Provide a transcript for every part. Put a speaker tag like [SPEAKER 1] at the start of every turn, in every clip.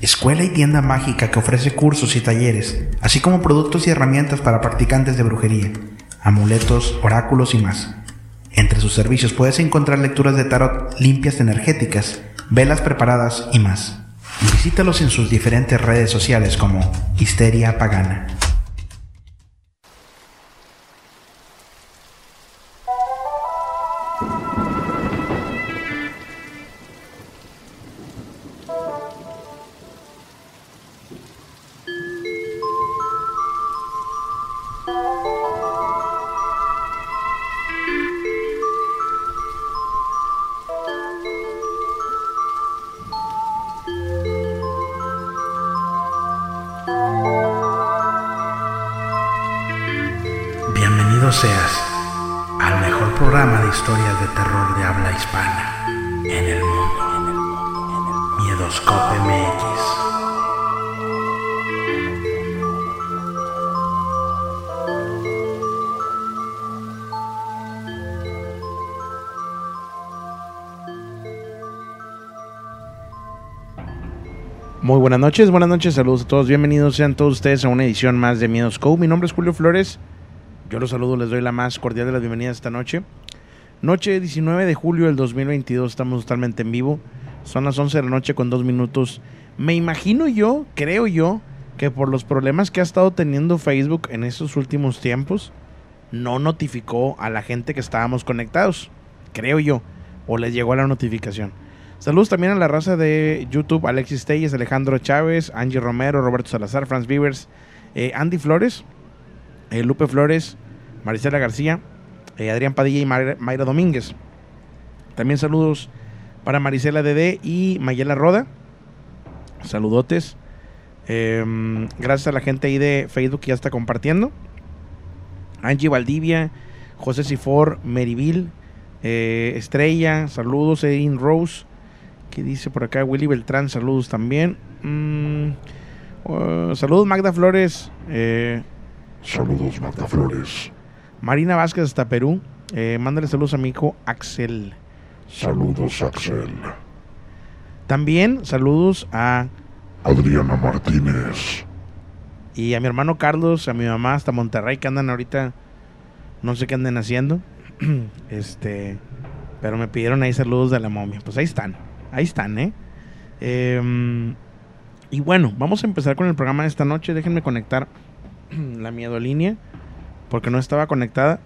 [SPEAKER 1] Escuela y tienda mágica que ofrece cursos y talleres, así como productos y herramientas para practicantes de brujería, amuletos, oráculos y más. Entre sus servicios puedes encontrar lecturas de tarot limpias energéticas, velas preparadas y más. Visítalos en sus diferentes redes sociales como Histeria Pagana. Buenas noches, buenas noches, saludos a todos, bienvenidos sean todos ustedes a una edición más de Miedos Co. Mi nombre es Julio Flores, yo los saludo, les doy la más cordial de las bienvenidas esta noche. Noche 19 de julio del 2022, estamos totalmente en vivo, son las 11 de la noche con dos minutos. Me imagino yo, creo yo, que por los problemas que ha estado teniendo Facebook en estos últimos tiempos, no notificó a la gente que estábamos conectados, creo yo, o les llegó la notificación. Saludos también a la raza de YouTube, Alexis Telles, Alejandro Chávez, Angie Romero, Roberto Salazar, Franz Vivers, eh, Andy Flores, eh, Lupe Flores, Maricela García, eh, Adrián Padilla y Mayra, Domínguez. También saludos para Maricela Dede y Mayela Roda. Saludotes. Eh, gracias a la gente ahí de Facebook que ya está compartiendo. Angie Valdivia, José Sifor, Meriville, eh, Estrella, saludos, Erin Rose. ¿Qué dice por acá? Willy Beltrán, saludos también. Mm, uh, saludos, Magda Flores. Eh,
[SPEAKER 2] Saludos, Magda Flores.
[SPEAKER 1] Marina Vázquez hasta Perú. Eh, mándale saludos a mi hijo Axel.
[SPEAKER 2] Saludos, Axel.
[SPEAKER 1] También saludos a
[SPEAKER 2] Adriana Martínez.
[SPEAKER 1] y a mi hermano Carlos, a mi mamá hasta Monterrey que andan ahorita, no sé qué anden haciendo. este, pero me pidieron ahí saludos de la momia. Pues ahí están, ahí están, ¿eh? Em, y bueno, vamos a empezar con el programa de esta noche. Déjenme conectar la miedo línea porque no estaba conectada.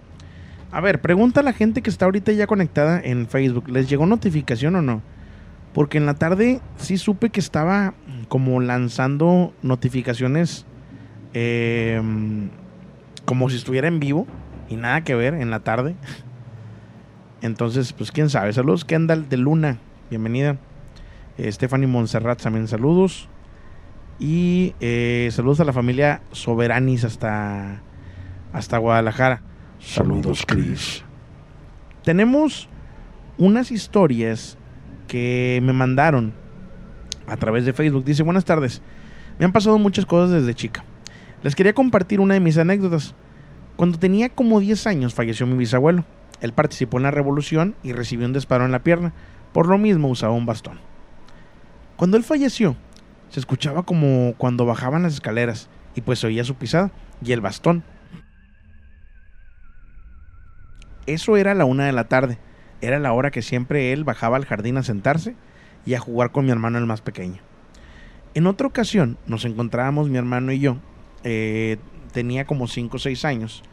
[SPEAKER 1] A ver, pregunta a la gente que está ahorita ya conectada en Facebook. ¿Les llegó notificación o no? Porque en la tarde sí supe que estaba como lanzando notificaciones eh, como si estuviera en vivo y nada que ver en la tarde. Entonces, pues quién sabe. Saludos, Kendall de Luna. Bienvenida. Eh, Stephanie Montserrat también saludos. Y eh, saludos a la familia Soberanis hasta, hasta Guadalajara.
[SPEAKER 2] Saludos, Chris.
[SPEAKER 1] Tenemos unas historias que me mandaron a través de Facebook. Dice, buenas tardes. Me han pasado muchas cosas desde chica. Les quería compartir una de mis anécdotas. Cuando tenía como 10 años falleció mi bisabuelo. Él participó en la revolución y recibió un disparo en la pierna. Por lo mismo usaba un bastón. Cuando él falleció, se escuchaba como cuando bajaban las escaleras y pues oía su pisada y el bastón. Eso era la una de la tarde. Era la hora que siempre él bajaba al jardín a sentarse y a jugar con mi hermano el más pequeño. En otra ocasión nos encontrábamos mi hermano y yo. eh, tenía como 5 o 6 años.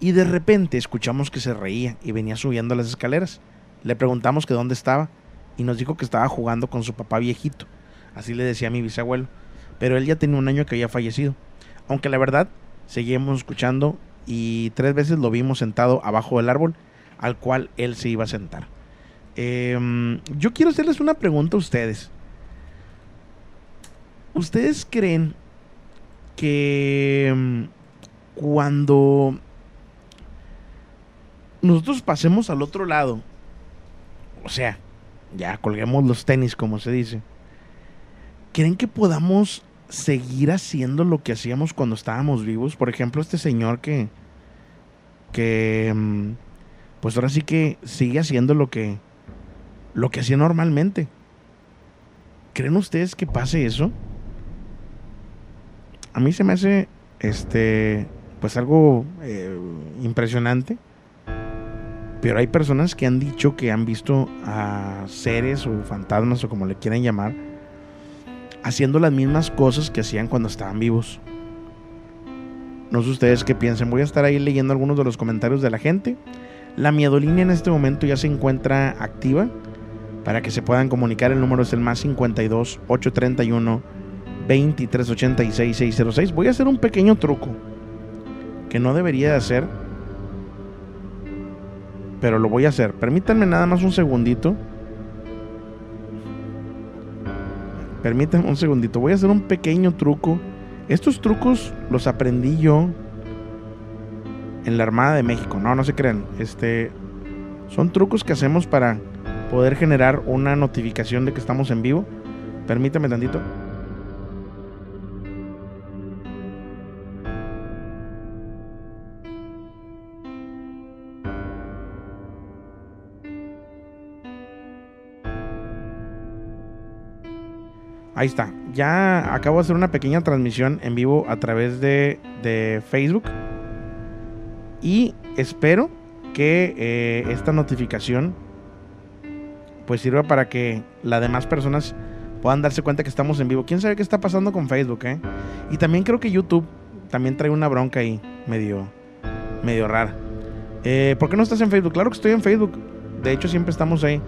[SPEAKER 1] Y de repente escuchamos que se reía y venía subiendo las escaleras. Le preguntamos que dónde estaba y nos dijo que estaba jugando con su papá viejito. Así le decía mi bisabuelo. Pero él ya tenía un año que había fallecido. Aunque la verdad, seguíamos escuchando y tres veces lo vimos sentado abajo del árbol al cual él se iba a sentar. Em, yo quiero hacerles una pregunta a ustedes. ¿Ustedes creen que em, cuando nosotros pasemos al otro lado, o sea, ya colguemos los tenis, como se dice, ¿creen que podamos seguir haciendo lo que hacíamos cuando estábamos vivos? Por ejemplo, este señor que, que, mm, pues ahora sí que sigue haciendo lo que, lo que hacía normalmente. ¿Creen ustedes que pase eso? A mí se me hace, este, pues algo eh, impresionante. Pero hay personas que han dicho que han visto a seres o fantasmas o como le quieran llamar, haciendo las mismas cosas que hacían cuando estaban vivos. No sé ustedes qué piensen. Voy a estar ahí leyendo algunos de los comentarios de la gente. La miedolínea en este momento ya se encuentra activa para que se puedan comunicar. El número es el más 52 831 2386 606. Voy a hacer un pequeño truco que no debería de hacer, pero lo voy a hacer. Permítanme nada más un segundito. Permítanme un segundito. Voy a hacer un pequeño truco. Estos trucos los aprendí yo en la Armada de México. No, no se crean. Este son trucos que hacemos para poder generar una notificación de que estamos en vivo. Permítame tantito. Ahí está. Ya acabo de hacer una pequeña transmisión en vivo a través de, de Facebook. Y espero que eh, esta notificación pues sirva para que las demás personas puedan darse cuenta que estamos en vivo. ¿Quién sabe qué está pasando con Facebook? Eh? Y también creo que YouTube también trae una bronca ahí medio, medio rara. Eh, ¿Por qué no estás en Facebook? Claro que estoy en Facebook. De hecho, siempre estamos ahí.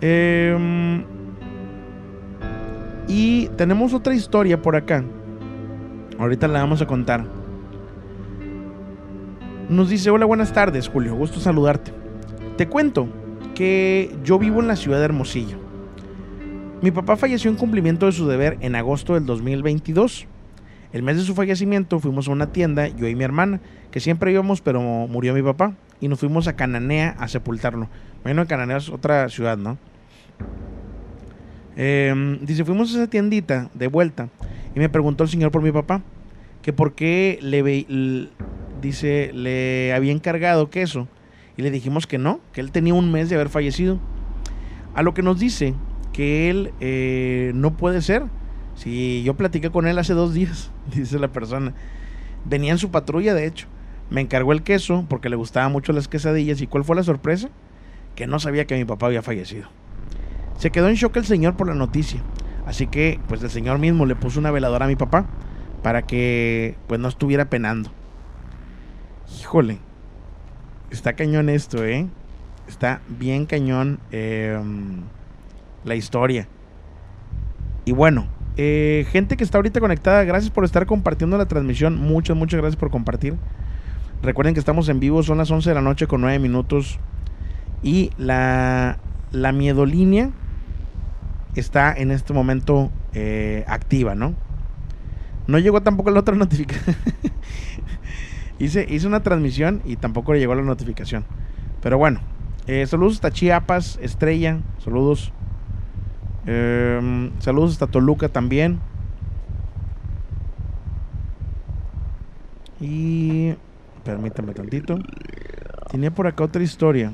[SPEAKER 1] Eh, y tenemos otra historia por acá. Ahorita la vamos a contar. Nos dice, hola, buenas tardes, Julio. Gusto saludarte. Te cuento que yo vivo en la ciudad de Hermosillo. Mi papá falleció en cumplimiento de su deber en agosto del 2022. El mes de su fallecimiento fuimos a una tienda, yo y mi hermana, que siempre íbamos, pero murió mi papá, y nos fuimos a Cananea a sepultarlo. Bueno, Cananea es otra ciudad, ¿no? Eh, dice, fuimos a esa tiendita de vuelta y me preguntó el señor por mi papá, que por qué le, dice, le había encargado queso. Y le dijimos que no, que él tenía un mes de haber fallecido. A lo que nos dice que él eh, no puede ser. Si yo platiqué con él hace dos días, dice la persona. Venía en su patrulla, de hecho. Me encargó el queso porque le gustaban mucho las quesadillas. ¿Y cuál fue la sorpresa? Que no sabía que mi papá había fallecido. Se quedó en shock el señor por la noticia. Así que, pues el señor mismo le puso una veladora a mi papá para que, pues, no estuviera penando. Híjole, está cañón esto, ¿eh? Está bien cañón eh, la historia. Y bueno, eh, gente que está ahorita conectada, gracias por estar compartiendo la transmisión. Muchas, muchas gracias por compartir. Recuerden que estamos en vivo, son las 11 de la noche con 9 minutos. Y la, la miedolínea está en este momento eh, activa, ¿no? No llegó tampoco la otra notificación. hice, hice una transmisión y tampoco le llegó la notificación. Pero bueno, eh, saludos hasta Chiapas, Estrella, saludos. Eh, saludos hasta Toluca también. Y permítame tantito. Tenía por acá otra historia.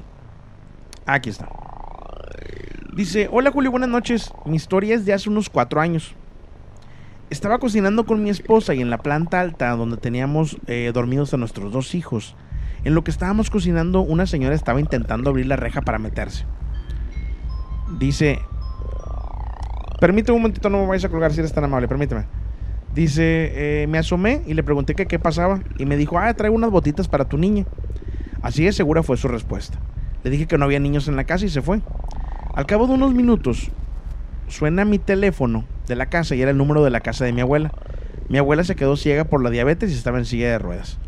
[SPEAKER 1] Aquí está. Dice, hola Julio, buenas noches. Mi historia es de hace unos cuatro años. Estaba cocinando con mi esposa y en la planta alta donde teníamos eh, dormidos a nuestros dos hijos. En lo que estábamos cocinando, una señora estaba intentando abrir la reja para meterse. Dice, permíteme un momentito, no me vayas a colgar si eres tan amable, permíteme. Dice, eh, me asomé y le pregunté qué pasaba y me dijo, ah, traigo unas botitas para tu niña. Así de segura fue su respuesta. Le dije que no había niños en la casa y se fue. Al cabo de unos minutos, suena mi teléfono de la casa y era el número de la casa de mi abuela. Mi abuela se quedó ciega por la diabetes y estaba en silla de ruedas.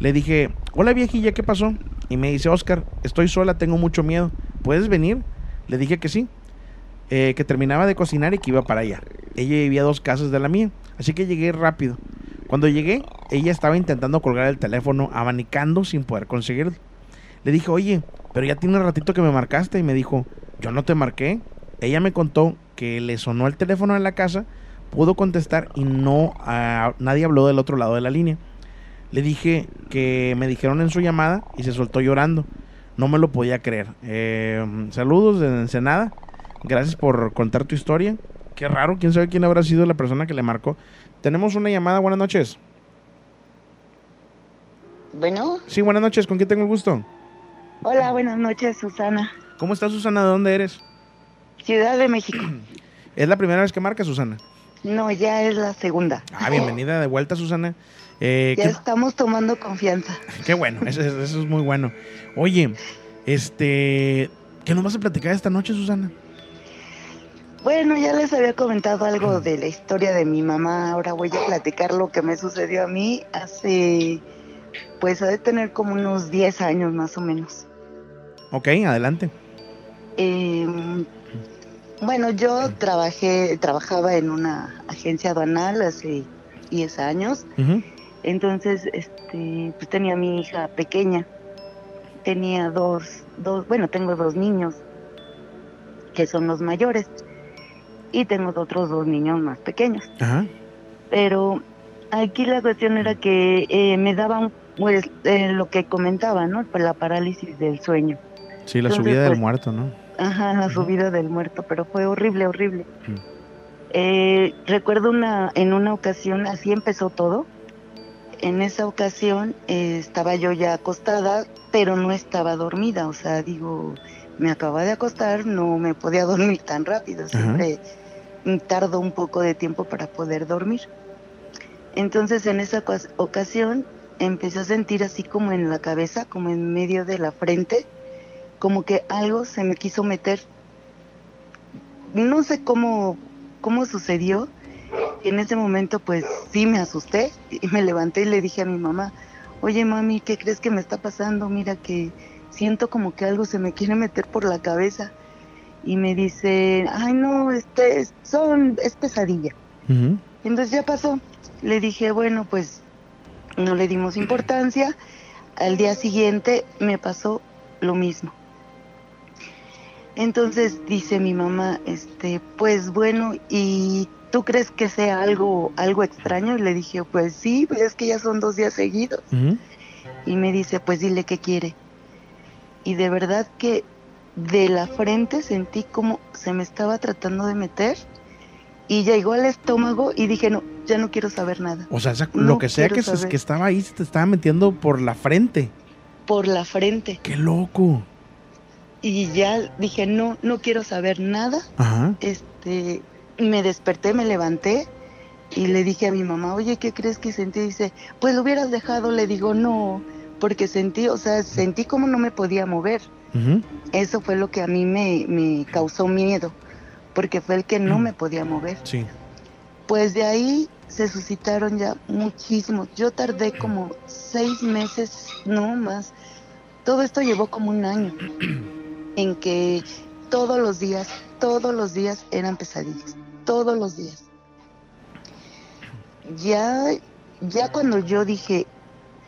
[SPEAKER 1] Le dije, hola viejilla, ¿qué pasó? Y me dice, Oscar, estoy sola, tengo mucho miedo. ¿Puedes venir? Le dije que sí, eh, que terminaba de cocinar y que iba para allá. Ella vivía dos casas de la mía, así que llegué rápido. Cuando llegué, ella estaba intentando colgar el teléfono, abanicando sin poder conseguirlo. Le dije, oye, pero ya tiene un ratito que me marcaste y me dijo, yo no te marqué. Ella me contó que le sonó el teléfono en la casa, pudo contestar y no, ah, nadie habló del otro lado de la línea. Le dije que me dijeron en su llamada y se soltó llorando. No me lo podía creer. Eh, saludos de Ensenada. Gracias por contar tu historia. Qué raro, quién sabe quién habrá sido la persona que le marcó. Tenemos una llamada, buenas noches.
[SPEAKER 3] Bueno,
[SPEAKER 1] Sí, buenas noches, ¿con quién tengo el gusto?
[SPEAKER 3] hola, buenas noches, Susana.
[SPEAKER 1] ¿Cómo estás, Susana? ¿De dónde eres?
[SPEAKER 3] Ciudad de México.
[SPEAKER 1] ¿Es la primera vez que marca, Susana?
[SPEAKER 3] No, ya es la segunda.
[SPEAKER 1] Ah, bienvenida de vuelta, Susana. Eh,
[SPEAKER 3] Ya
[SPEAKER 1] qué,
[SPEAKER 3] estamos tomando confianza.
[SPEAKER 1] qué bueno, eso, es- eso es muy bueno. Oye, este, ¿qué nos vas a platicar esta noche, Susana?
[SPEAKER 3] Bueno, ya les había comentado algo de la historia de mi mamá. Ahora voy a platicar lo que me sucedió a mí hace, pues ha de tener como unos 10 años más o menos.
[SPEAKER 1] Ok, adelante.
[SPEAKER 3] Eh, bueno, yo trabajé, trabajaba en una agencia aduanal hace 10 años. Entonces, este, pues tenía a mi hija pequeña. Tenía dos, dos, bueno, tengo dos niños que son los mayores y tengo otros dos niños más pequeños.
[SPEAKER 1] Ajá.
[SPEAKER 3] Pero aquí la cuestión era que eh, me daban, pues, eh, lo que comentaba, ¿no? Pues la parálisis del sueño.
[SPEAKER 1] Sí, la
[SPEAKER 3] Entonces,
[SPEAKER 1] subida del
[SPEAKER 3] pues,
[SPEAKER 1] muerto, ¿no?
[SPEAKER 3] Ajá, la subida del muerto, pero fue horrible, horrible. Eh, recuerdo una, en una ocasión, así empezó todo. En esa ocasión eh, estaba yo ya acostada, pero no estaba dormida. O sea, digo, me acaba de acostar, no me podía dormir tan rápido. Siempre tardo un poco de tiempo para poder dormir. Entonces, en esa ocas- ocasión, empecé a sentir así como en la cabeza, como en medio de la frente, como que algo se me quiso meter. No sé cómo, cómo sucedió. En ese momento pues sí me asusté y me levanté y le dije a mi mamá, oye mami, ¿qué crees que me está pasando? Mira que siento como que algo se me quiere meter por la cabeza. Y me dice, ay no, este es- son, es pesadilla. Entonces ya pasó. Le dije, bueno, pues no le dimos importancia. Al día siguiente me pasó lo mismo. Entonces dice mi mamá, este, pues bueno, ¿y tú crees que sea algo, algo extraño? Y le dije, pues sí, pues es que ya son dos días seguidos. Y me dice, pues dile qué quiere. Y de verdad que de la frente sentí como se me estaba tratando de meter y llegó al estómago y dije, no, ya no quiero saber nada.
[SPEAKER 1] O sea, esa-
[SPEAKER 3] No
[SPEAKER 1] lo que sea que, que estaba ahí se te estaba metiendo por la frente.
[SPEAKER 3] Por la frente.
[SPEAKER 1] ¡Qué loco!
[SPEAKER 3] Y ya dije, no, no quiero saber nada.
[SPEAKER 1] Ajá.
[SPEAKER 3] Este, me desperté, me levanté y le dije a mi mamá, oye, ¿qué crees que sentí? Dice, pues lo hubieras dejado. Le digo, no, porque sentí, o sea, sentí como no me podía mover. Eso fue lo que a mí me, me causó miedo, porque fue el que no
[SPEAKER 1] Mm.
[SPEAKER 3] me podía mover.
[SPEAKER 1] Sí.
[SPEAKER 3] Pues de ahí se suscitaron ya muchísimos. Yo tardé como seis meses, no más. Todo esto llevó como un año en que todos los días, todos los días eran pesadillas, todos los días. Ya, ya cuando yo dije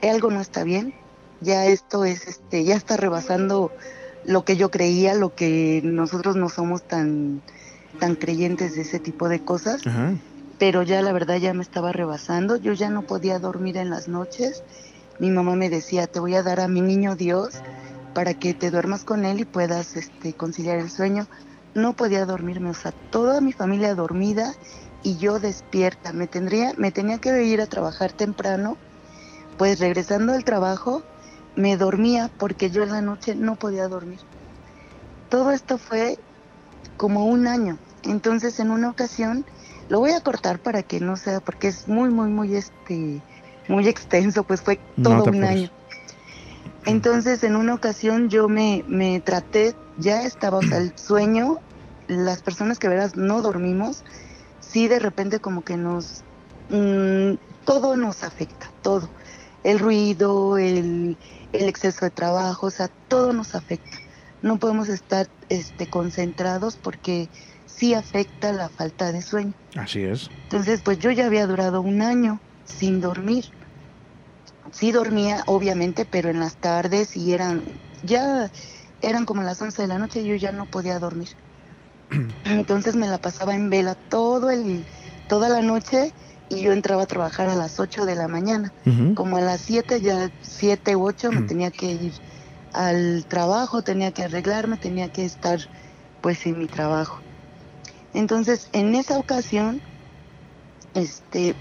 [SPEAKER 3] algo no está bien, ya esto es, este, ya está rebasando lo que yo creía, lo que nosotros no somos tan, tan creyentes de ese tipo de cosas
[SPEAKER 1] Ajá.
[SPEAKER 3] pero ya la verdad ya me estaba rebasando, yo ya no podía dormir en las noches. Mi mamá me decía, te voy a dar a mi niño Dios para que te duermas con él y puedas este, conciliar el sueño. No podía dormirme, o sea, toda mi familia dormida y yo despierta. Me, tendría, me tenía que ir a trabajar temprano, pues regresando del trabajo me dormía porque yo en la noche no podía dormir. Todo esto fue como un año. Entonces en una ocasión lo voy a cortar para que no sea, porque es muy, muy, muy, este, muy extenso, pues fue todo un
[SPEAKER 1] apures.
[SPEAKER 3] año. Entonces, en una ocasión yo me, me traté, ya estaba, o sea, el sueño, las personas que verás no dormimos, sí de repente como que nos, mm, todo nos afecta, todo. El ruido, el, el exceso de trabajo, o sea, todo nos afecta. No podemos estar este, concentrados porque sí afecta la falta de sueño.
[SPEAKER 1] Así es.
[SPEAKER 3] Entonces, pues yo ya había durado un año sin dormir. Sí dormía, obviamente, pero en las tardes y eran, ya eran como las 11 de la noche y yo ya no podía dormir. Entonces me la pasaba en vela todo el, toda la noche y yo entraba a trabajar a las 8 de la mañana. Como a las 7, ya 7 u 8 me
[SPEAKER 1] Mm.
[SPEAKER 3] tenía que ir al trabajo, tenía que arreglarme, tenía que estar pues en mi trabajo. Entonces, en esa ocasión, este,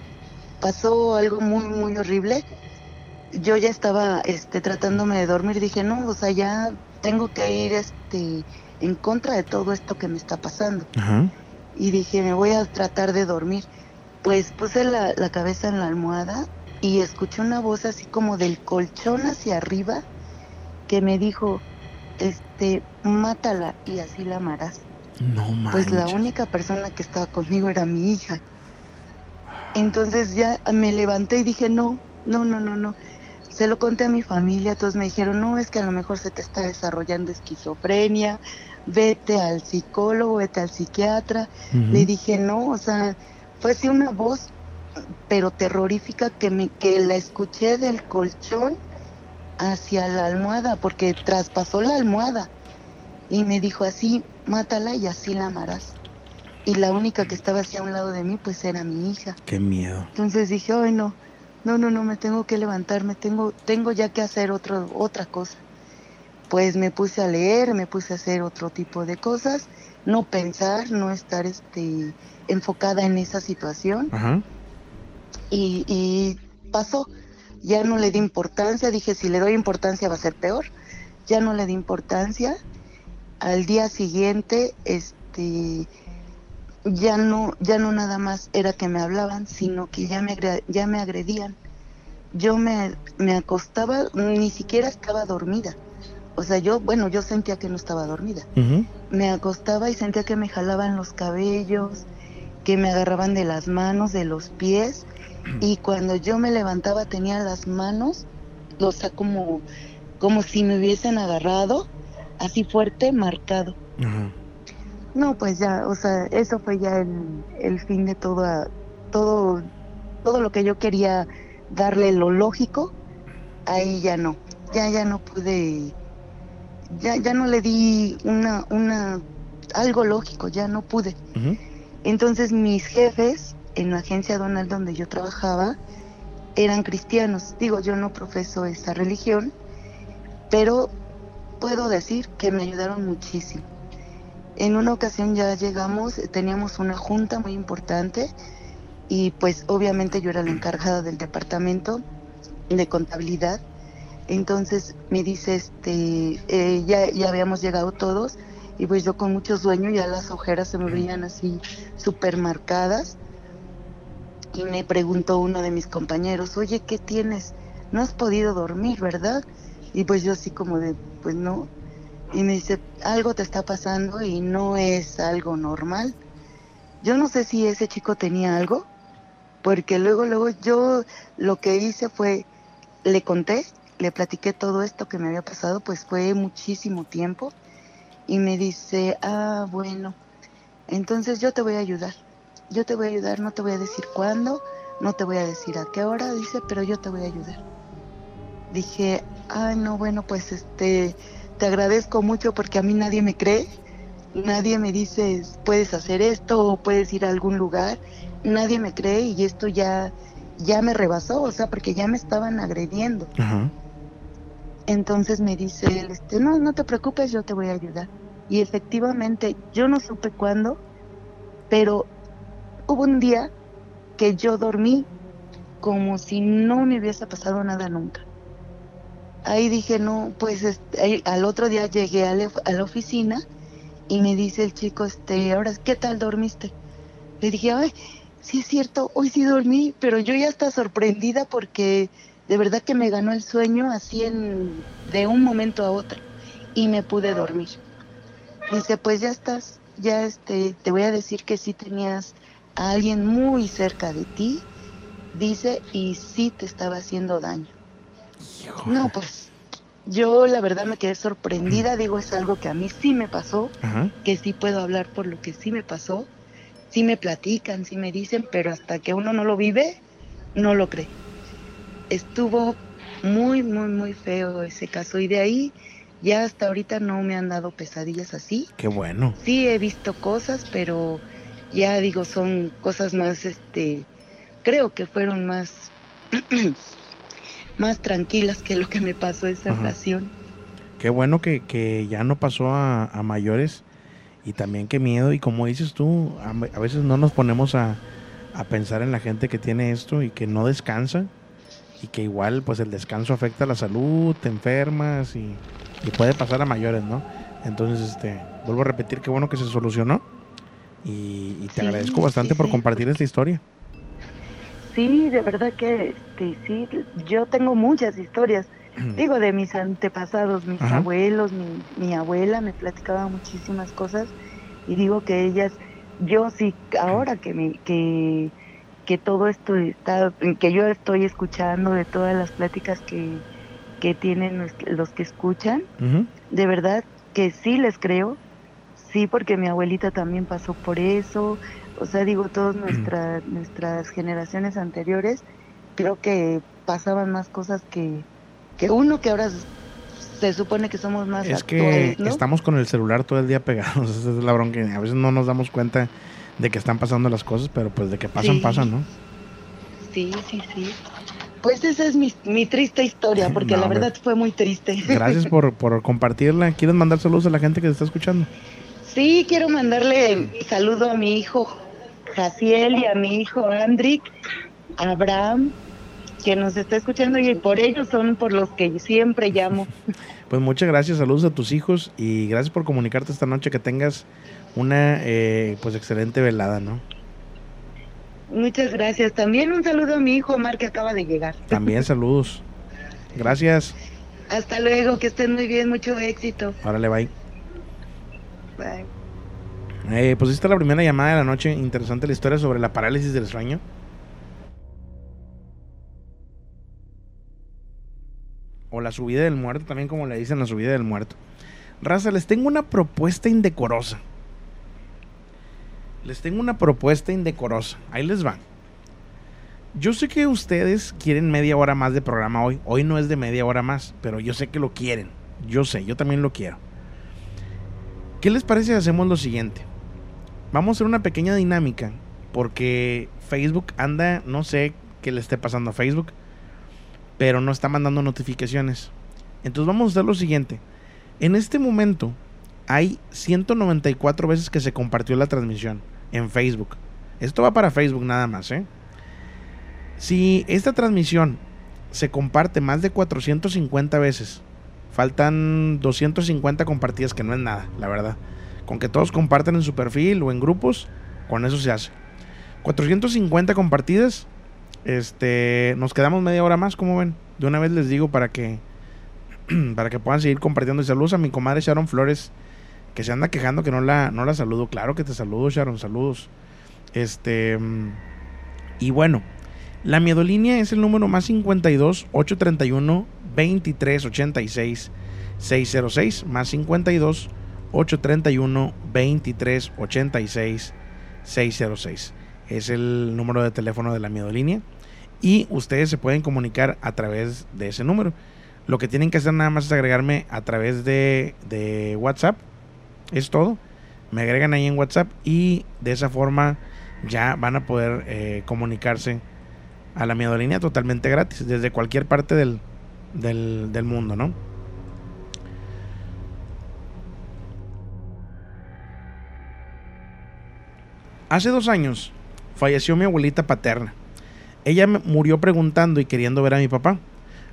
[SPEAKER 3] pasó algo muy, muy horrible. Yo ya estaba, este, tratándome de dormir, dije, no, o sea, ya tengo que ir, este, en contra de todo esto que me está pasando
[SPEAKER 1] Ajá.
[SPEAKER 3] y dije, me voy a tratar de dormir. Pues puse la, la cabeza en la almohada y escuché una voz así como del colchón hacia arriba que me dijo, este, mátala y así la amarás.
[SPEAKER 1] No manches.
[SPEAKER 3] Pues la única persona que estaba conmigo era mi hija. Entonces ya me levanté y dije, no, no, no, no, no. Se lo conté a mi familia, todos me dijeron, no, es que a lo mejor se te está desarrollando esquizofrenia, vete al psicólogo, vete al psiquiatra. Le dije, no, o sea, fue así una voz, pero terrorífica, que, me, que la escuché del colchón hacia la almohada, porque traspasó la almohada. Y me dijo así, mátala y así la amarás. Y la única que estaba así a un lado de mí, pues era mi hija.
[SPEAKER 1] Qué miedo.
[SPEAKER 3] Entonces dije, ay no, no, no, no, me tengo que levantar, me tengo, tengo ya que hacer otro, otra cosa. Pues me puse a leer, me puse a hacer otro tipo de cosas, no pensar, no estar este, enfocada en esa situación.
[SPEAKER 1] Ajá.
[SPEAKER 3] Y, y pasó, ya no le di importancia, dije, si le doy importancia va a ser peor. Ya no le di importancia. Al día siguiente, este, ya no, ya no nada más era que me hablaban, sino que ya me, ya me agredían. Yo me, me acostaba, ni siquiera estaba dormida. O sea, yo, bueno, yo sentía que no estaba dormida. Me acostaba y sentía que me jalaban los cabellos, que me agarraban de las manos, de los pies. Y cuando yo me levantaba tenía las manos, o sea, como, como si me hubiesen agarrado, así fuerte, marcado. No, pues ya, o sea, eso fue ya el, el fin de todo, todo, todo lo que yo quería darle lo lógico, ahí ya no, ya, ya no pude, ya, ya no le di una, una, algo lógico, ya no pude. Entonces mis jefes en la agencia Donald donde yo trabajaba eran cristianos. Digo, yo no profeso esa religión, pero puedo decir que me ayudaron muchísimo. En una ocasión ya llegamos, teníamos una junta muy importante y pues obviamente yo era la encargada del departamento de contabilidad. Entonces me dice, este, eh, ya, ya habíamos llegado todos y pues yo con mucho sueño, ya las ojeras se me veían así súper marcadas. Y me preguntó uno de mis compañeros, oye, ¿qué tienes? No has podido dormir, ¿verdad? Y pues yo así como de, pues no. Y me dice, algo te está pasando y no es algo normal. Yo no sé si ese chico tenía algo, porque luego, luego yo lo que hice fue, le conté, le platiqué todo esto que me había pasado, pues fue muchísimo tiempo. Y me dice, ah, bueno, entonces yo te voy a ayudar. Yo te voy a ayudar, no te voy a decir cuándo, no te voy a decir a qué hora, dice, pero yo te voy a ayudar. Dije, ay, no, bueno, pues este, te agradezco mucho porque a mí nadie me cree, nadie me dice, puedes hacer esto o puedes ir a algún lugar, nadie me cree y esto ya, ya me rebasó, o sea, porque ya me estaban agrediendo.
[SPEAKER 1] Ajá.
[SPEAKER 3] Entonces me dice él, este, no, no te preocupes, yo te voy a ayudar. Y efectivamente, yo no supe cuándo, pero hubo un día que yo dormí como si no me hubiese pasado nada nunca. Ahí dije, no, pues este, al otro día llegué a la oficina y me dice el chico, este, ahora, ¿qué tal dormiste? Le dije, ay, sí es cierto, hoy sí dormí, pero yo ya estaba sorprendida porque de verdad que me ganó el sueño así en, de un momento a otro y me pude dormir. Dice, pues ya estás, ya este, te voy a decir que sí tenías a alguien muy cerca de ti, dice, y sí te estaba haciendo daño. No, pues yo la verdad me quedé sorprendida, digo, es algo que a mí sí me pasó,
[SPEAKER 1] Ajá.
[SPEAKER 3] que sí puedo hablar por lo que sí me pasó, sí me platican, sí me dicen, pero hasta que uno no lo vive, no lo cree. Estuvo muy, muy, muy feo ese caso y de ahí ya hasta ahorita no me han dado pesadillas así.
[SPEAKER 1] Qué bueno.
[SPEAKER 3] Sí he visto cosas, pero ya digo, son cosas más, este, creo que fueron más, más tranquilas que lo que me pasó esa
[SPEAKER 1] Ajá.
[SPEAKER 3] ocasión.
[SPEAKER 1] Qué bueno que, que ya no pasó a, a mayores y también qué miedo. Y como dices tú, a, a veces no nos ponemos a, a pensar en la gente que tiene esto y que no descansa y que igual pues el descanso afecta la salud, te enfermas y, y puede pasar a mayores, ¿no? Entonces, este, vuelvo a repetir, qué bueno que se solucionó y, y te
[SPEAKER 3] Sí,
[SPEAKER 1] agradezco bastante
[SPEAKER 3] sí,
[SPEAKER 1] por
[SPEAKER 3] sí.
[SPEAKER 1] compartir esta historia.
[SPEAKER 3] Sí, de verdad que este, sí, yo tengo muchas historias. Digo, de mis antepasados, mis
[SPEAKER 1] Ajá.
[SPEAKER 3] abuelos, mi, mi abuela me platicaba muchísimas cosas y digo que ellas, yo sí, ahora que me, que, que todo esto está, que yo estoy escuchando de todas las pláticas que, que tienen los, los que escuchan, de verdad que sí les creo, sí, porque mi abuelita también pasó por eso, o sea, digo, todas nuestra, nuestras generaciones anteriores, creo que pasaban más cosas que, que uno que ahora se supone que somos más
[SPEAKER 1] Es que estamos con el celular todo el día pegados, esa es la bronca. A veces no nos damos cuenta de que están pasando las cosas, pero pues de que pasan,
[SPEAKER 3] Sí.
[SPEAKER 1] pasan, ¿no?
[SPEAKER 3] Sí, sí, sí. Pues esa es mi, mi triste historia, porque
[SPEAKER 1] No,
[SPEAKER 3] la
[SPEAKER 1] hombre.
[SPEAKER 3] verdad fue muy triste.
[SPEAKER 1] Gracias por, por compartirla. ¿Quieres mandar saludos a la gente que te está escuchando?
[SPEAKER 3] Sí, quiero mandarle saludo a mi hijo Jaciel y a mi hijo Andrick, Abraham, que nos está escuchando y por ellos son por los que siempre llamo.
[SPEAKER 1] Pues muchas gracias, saludos a tus hijos y gracias por comunicarte esta noche. Que tengas una eh, pues excelente velada, ¿no?
[SPEAKER 3] Muchas gracias. También un saludo a mi hijo Omar que acaba de llegar.
[SPEAKER 1] También saludos. Gracias.
[SPEAKER 3] Hasta luego, que estén muy bien, mucho éxito.
[SPEAKER 1] Órale, bye.
[SPEAKER 3] Bye.
[SPEAKER 1] Eh, pues esta es la primera llamada de la noche. Interesante la historia sobre la parálisis del sueño. O la subida del muerto, también como le dicen la subida del muerto. Raza, les tengo una propuesta indecorosa. Les tengo una propuesta indecorosa. Ahí les va. Yo sé que ustedes quieren media hora más de programa hoy. Hoy no es de media hora más, pero yo sé que lo quieren. Yo sé, yo también lo quiero. ¿Qué les parece si hacemos lo siguiente? Vamos a hacer una pequeña dinámica porque Facebook anda, no sé qué le esté pasando a Facebook, pero no está mandando notificaciones. Entonces vamos a hacer lo siguiente. En este momento hay 194 veces que se compartió la transmisión en Facebook. Esto va para Facebook nada más, ¿eh? Si esta transmisión se comparte más de 450 veces, faltan 250 compartidas, que no es nada, la verdad. Con que todos compartan en su perfil o en grupos, con eso se hace. 450 compartidas, este, nos quedamos media hora más, como ven. De una vez les digo para que para que puedan seguir compartiendo. Y saludos a mi comadre Sharon Flores, que se anda quejando que no la, no la saludo. Claro que te saludo, Sharon, saludos. Este, mm, y bueno, la miedolínea es el número más 52 831 23 86 606 más 52 831 23 86 606. Es el número de teléfono de la miedolínea y ustedes se pueden comunicar a través de ese número. Lo que tienen que hacer nada más es agregarme a través de, de WhatsApp. Es todo. Me agregan ahí en WhatsApp y de esa forma ya van a poder eh, comunicarse a la miedolínea totalmente gratis desde cualquier parte del, del, del mundo, ¿no? Hace dos años falleció mi abuelita paterna. Ella me- murió preguntando y queriendo ver a mi papá.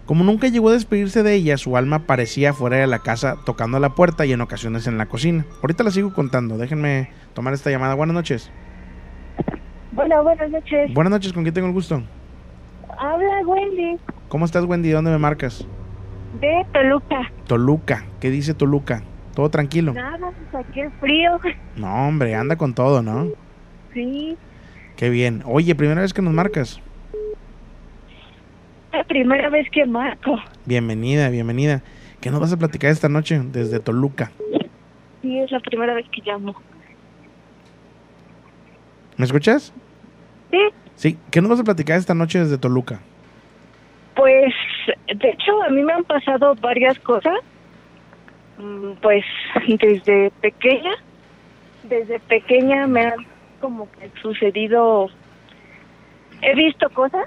[SPEAKER 1] Como nunca llegó a despedirse de ella, su alma parecía fuera de la casa tocando la puerta y en ocasiones en la cocina. Ahorita la sigo contando, déjenme tomar esta llamada. Buenas noches.
[SPEAKER 4] Bueno, buenas noches.
[SPEAKER 1] Buenas noches, ¿con quién tengo el gusto?
[SPEAKER 4] Habla Wendy
[SPEAKER 1] ¿Cómo estás, Wendy? ¿De dónde me marcas?
[SPEAKER 4] de Toluca.
[SPEAKER 1] Toluca. ¿Qué dice Toluca? ¿Todo tranquilo?
[SPEAKER 4] Nada, pues aquí es frío.
[SPEAKER 1] No, hombre, anda con todo, ¿no?
[SPEAKER 4] Sí,
[SPEAKER 1] Qué bien. Oye, primera vez que nos marcas.
[SPEAKER 4] la primera vez que marco.
[SPEAKER 1] Bienvenida, bienvenida. ¿Qué nos vas a platicar esta noche desde Toluca?
[SPEAKER 4] Sí, es la primera vez que llamo.
[SPEAKER 1] ¿Me escuchas?
[SPEAKER 4] Sí,
[SPEAKER 1] Sí, ¿qué nos vas a platicar esta noche desde Toluca?
[SPEAKER 4] Pues, de hecho, a mí me han pasado varias cosas. Mm, Pues, desde pequeña, desde pequeña me han como que sucedido. He visto cosas,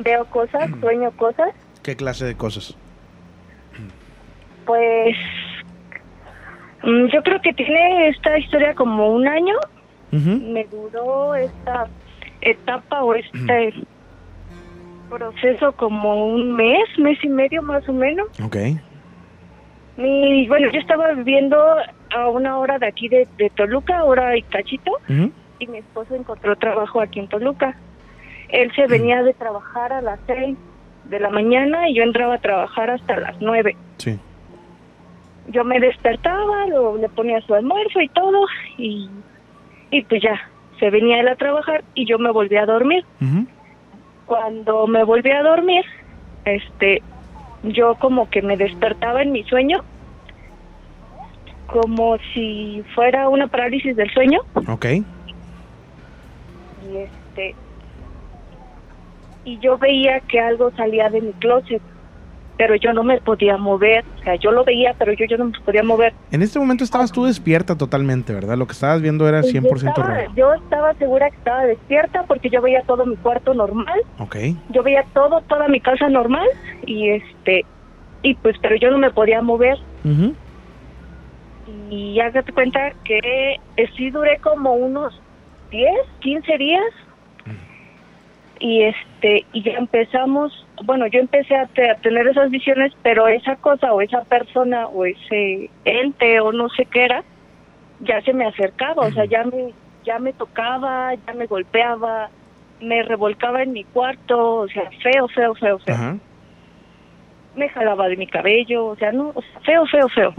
[SPEAKER 4] veo cosas, sueño cosas.
[SPEAKER 1] ¿Qué clase de cosas?
[SPEAKER 4] Pues, mm, yo creo que tiene esta historia como un año. Me duró esta etapa o este proceso como un mes, mes y medio más o menos.
[SPEAKER 1] Ok.
[SPEAKER 4] Y bueno, yo estaba viviendo a una hora de aquí de, de Toluca, hora y cachito, y mi esposo encontró trabajo aquí en Toluca. Él se venía de trabajar a las seis de la mañana y yo entraba a trabajar hasta las nueve.
[SPEAKER 1] Sí.
[SPEAKER 4] Yo me despertaba, lo- le ponía su almuerzo y todo, y, y pues ya, se venía él a trabajar y yo me volví a dormir. Cuando me volví a dormir, este, yo como que me despertaba en mi sueño, como si fuera una parálisis del sueño,
[SPEAKER 1] Ok.
[SPEAKER 4] y este, y yo veía que algo salía de mi closet, pero yo no me podía mover, o sea, yo lo veía, pero yo, yo no me podía mover.
[SPEAKER 1] En este momento estabas tú despierta totalmente, ¿verdad? Lo que estabas viendo era
[SPEAKER 4] Y yo
[SPEAKER 1] 100%
[SPEAKER 4] estaba-
[SPEAKER 1] real.
[SPEAKER 4] Yo estaba segura que estaba despierta porque yo veía todo mi cuarto normal,
[SPEAKER 1] Ok.
[SPEAKER 4] yo veía todo, toda mi casa normal, y este, y pues, pero yo no me podía mover.
[SPEAKER 1] Ujú.
[SPEAKER 4] Y hágate cuenta que eh, sí duré como unos 10, 15 días y este y ya empezamos, bueno, yo empecé a, te- a tener esas visiones, pero esa cosa o esa persona o ese ente o no sé qué era, ya se me acercaba, o sea, ya me ya me tocaba, ya me golpeaba, me revolcaba en mi cuarto, o sea, feo, feo, feo, feo
[SPEAKER 1] Ajá.
[SPEAKER 4] me jalaba de mi cabello, o sea, no, o sea, feo, feo, feo.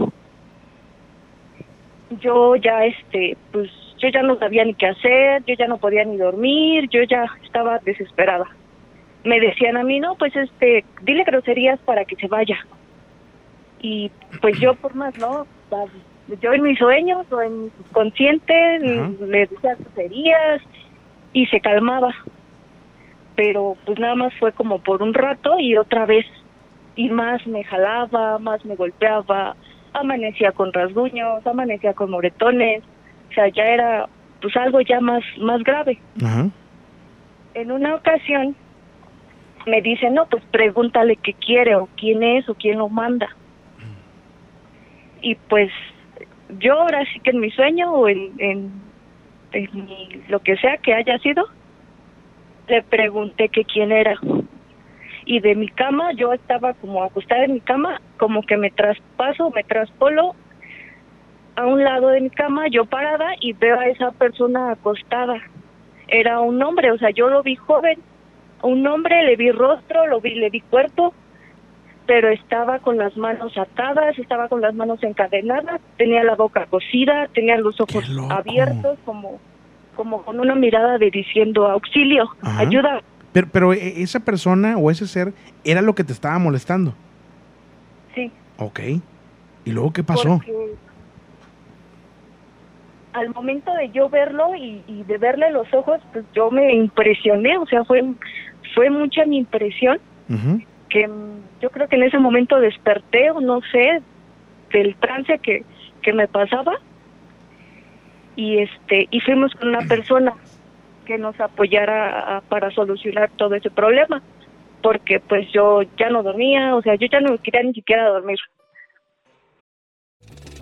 [SPEAKER 4] Yo ya, este, pues, yo ya no sabía ni qué hacer, yo ya no podía ni dormir, yo ya estaba desesperada. Me decían a mí, no, pues, este, dile groserías para que se vaya. Y, pues, yo por más, ¿no? Yo en mis sueños o en mi subconsciente le decía groserías y se calmaba. Pero, pues, nada más fue como por un rato y otra vez y más me jalaba, más me golpeaba, amanecía con rasguños, amanecía con moretones, o sea, ya era pues algo ya más más grave.
[SPEAKER 1] Ajá.
[SPEAKER 4] En una ocasión me dice, "No, pues pregúntale qué quiere o quién es o quién lo manda." Y pues yo ahora sí que en mi sueño o en, en, en mi- lo que sea que haya sido, le pregunté que quién era y de mi cama, yo estaba como acostada en mi cama, como que me traspaso, me traspolo a un lado de mi cama, yo parada y veo a esa persona acostada. Era un hombre, o sea, yo lo vi joven, un hombre, le vi rostro, lo vi, le vi cuerpo, pero estaba con las manos atadas, estaba con las manos encadenadas, tenía la boca cosida, tenía los ojos abiertos, como, como con una mirada de diciendo auxilio,
[SPEAKER 1] Ajá.
[SPEAKER 4] ayuda.
[SPEAKER 1] Pero, pero e- esa persona o ese ser era lo que te estaba molestando.
[SPEAKER 4] Sí.
[SPEAKER 1] Ok. ¿Y luego qué pasó?
[SPEAKER 4] Porque al momento de yo verlo y, y de verle los ojos, pues yo me impresioné, o sea, fue, fue mucha mi impresión que yo creo que en ese momento desperté o no sé del trance que, que me pasaba y este y fuimos con una persona que nos apoyara a- para solucionar todo ese problema porque pues yo ya no dormía, o sea, yo ya no quería ni siquiera dormir.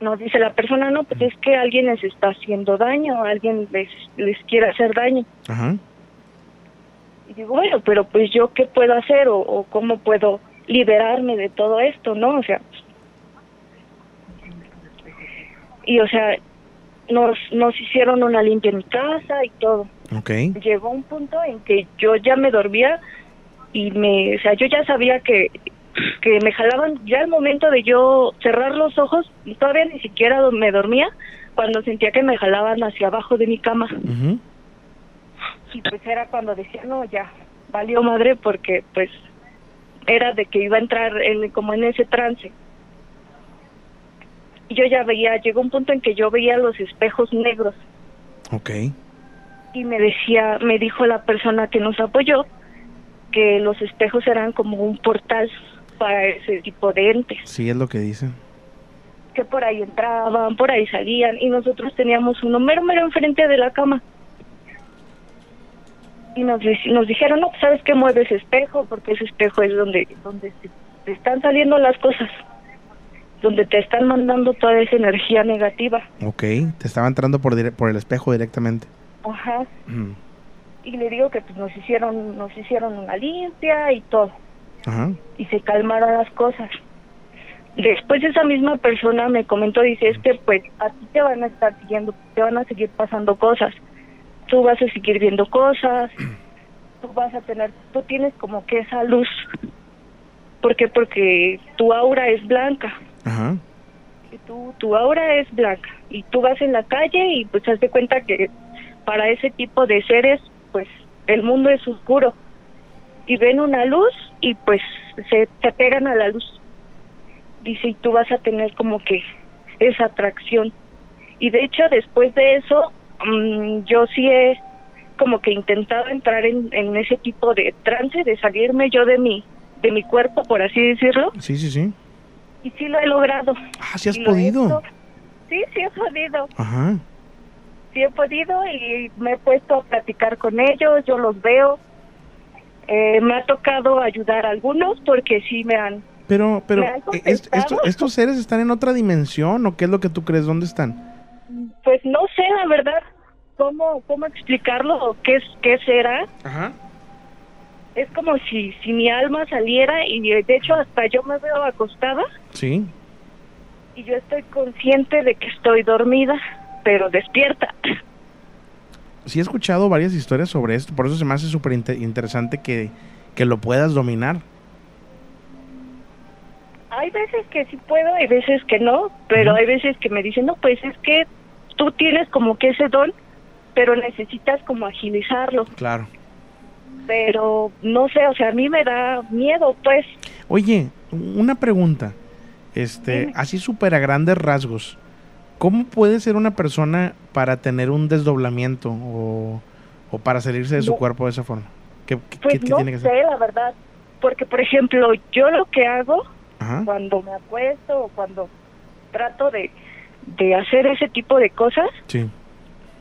[SPEAKER 4] Nos dice la persona, no, pues es que alguien les está haciendo daño, alguien les, les quiere hacer daño.
[SPEAKER 1] Ajá.
[SPEAKER 4] Y digo, bueno, pero pues yo qué puedo hacer o, o cómo puedo liberarme de todo esto, ¿no? O sea, y o sea, nos, nos hicieron una limpia en mi casa y todo.
[SPEAKER 1] Ok.
[SPEAKER 4] Llegó un punto en que yo ya me dormía y me, o sea, yo ya sabía que, que me jalaban, ya al momento de yo cerrar los ojos, todavía ni siquiera me dormía, cuando sentía que me jalaban hacia abajo de mi cama. Y pues era cuando decía, no, ya, valió madre porque pues era de que iba a entrar en, como en ese trance. Y yo ya veía, llegó un punto en que yo veía los espejos negros
[SPEAKER 1] Ok.
[SPEAKER 4] y me decía, me dijo la persona que nos apoyó que los espejos eran como un portal para ese tipo de entes,
[SPEAKER 1] Sí, es lo que dicen.
[SPEAKER 4] que por ahí entraban, por ahí salían y nosotros teníamos uno mero mero enfrente de la cama. Y nos, dijeron, no, pues, ¿sabes qué? Mueve ese espejo porque ese espejo es donde, donde te están saliendo las cosas, donde te están mandando toda esa energía negativa.
[SPEAKER 1] Ok. Te estaba entrando por, por el espejo directamente.
[SPEAKER 4] Ajá. Y le digo que pues, nos hicieron nos hicieron una limpia y todo.
[SPEAKER 1] Ajá.
[SPEAKER 4] y se calmaron las cosas. Después esa misma persona me comentó, dice, es que pues a ti te van a estar siguiendo, te van a seguir pasando cosas. Tú vas a seguir viendo cosas, tú vas a tener, tú tienes como que esa luz. ¿Por qué? Porque tu aura es blanca.
[SPEAKER 1] Ajá.
[SPEAKER 4] Y tu, tu aura es blanca. Y tú vas en la calle y pues haz de cuenta que para ese tipo de seres, pues el mundo es oscuro. Y ven una luz y pues se te pegan a la luz. Dice, y tú vas a tener como que esa atracción. Y de hecho, después de eso, mm, yo sí he como que intentado entrar en, en ese tipo de trance, de salirme yo de mi, de mi cuerpo, por así decirlo.
[SPEAKER 1] Sí, sí, sí.
[SPEAKER 4] Y sí lo he logrado.
[SPEAKER 1] Ah, sí has
[SPEAKER 4] Y
[SPEAKER 1] podido.
[SPEAKER 4] hecho. Sí, sí he podido.
[SPEAKER 1] Ajá.
[SPEAKER 4] Sí he podido y me he puesto a platicar con ellos, yo los veo. Eh, me ha tocado ayudar a algunos porque sí me han...
[SPEAKER 1] Pero, pero,
[SPEAKER 4] ¿Me han
[SPEAKER 1] eh, est-
[SPEAKER 4] contestado?
[SPEAKER 1] esto- ¿estos seres están en otra dimensión o qué es lo que tú crees? ¿Dónde están?
[SPEAKER 4] Pues no sé, la verdad, cómo, cómo explicarlo o qué, qué será.
[SPEAKER 1] Ajá.
[SPEAKER 4] Es como si, si mi alma saliera y de hecho hasta yo me veo acostada
[SPEAKER 1] Sí.
[SPEAKER 4] y yo estoy consciente de que estoy dormida, pero despierta.
[SPEAKER 1] Sí he escuchado varias historias sobre esto, por eso se me hace súper inte- interesante que, que lo puedas dominar.
[SPEAKER 4] Hay veces que sí puedo, hay veces que no, pero hay veces que me dicen, no, pues es que tú tienes como que ese don, pero necesitas como agilizarlo.
[SPEAKER 1] Claro.
[SPEAKER 4] Pero no sé, o sea, a mí me da miedo, pues.
[SPEAKER 1] Oye, una pregunta. Este, así súper a grandes rasgos. ¿Cómo puede ser una persona para tener un desdoblamiento o, o para salirse de su
[SPEAKER 4] No.
[SPEAKER 1] cuerpo de esa forma? ¿Qué, qué-
[SPEAKER 4] Pues
[SPEAKER 1] qué
[SPEAKER 4] no
[SPEAKER 1] tiene que
[SPEAKER 4] sé,
[SPEAKER 1] hacer?
[SPEAKER 4] la verdad. Porque, por ejemplo, yo lo que hago
[SPEAKER 1] Ajá.
[SPEAKER 4] cuando me acuesto o cuando trato de, de hacer ese tipo de cosas,
[SPEAKER 1] Sí.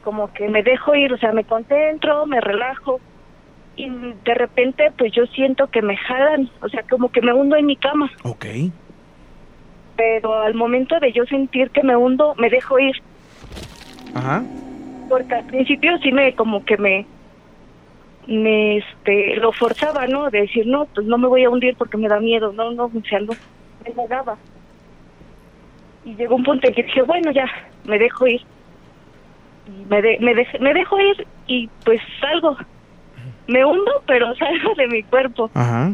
[SPEAKER 4] como que me dejo ir, o sea, me concentro, me relajo y de repente pues yo siento que me jalan, o sea, como que me hundo en mi cama,
[SPEAKER 1] Ok.
[SPEAKER 4] Pero al momento de yo sentir que me hundo, me dejo ir,
[SPEAKER 1] Ajá.
[SPEAKER 4] porque al principio sí me como que me me este lo forzaba, ¿no? De decir, "No, pues no me voy a hundir porque me da miedo." No, no, o sea, no me negaba. Y llegó un punto en que dije, "Bueno, ya, me dejo ir." Me de- me, dej- me dejo ir y pues salgo. Me hundo, pero salgo de mi cuerpo.
[SPEAKER 1] Ajá.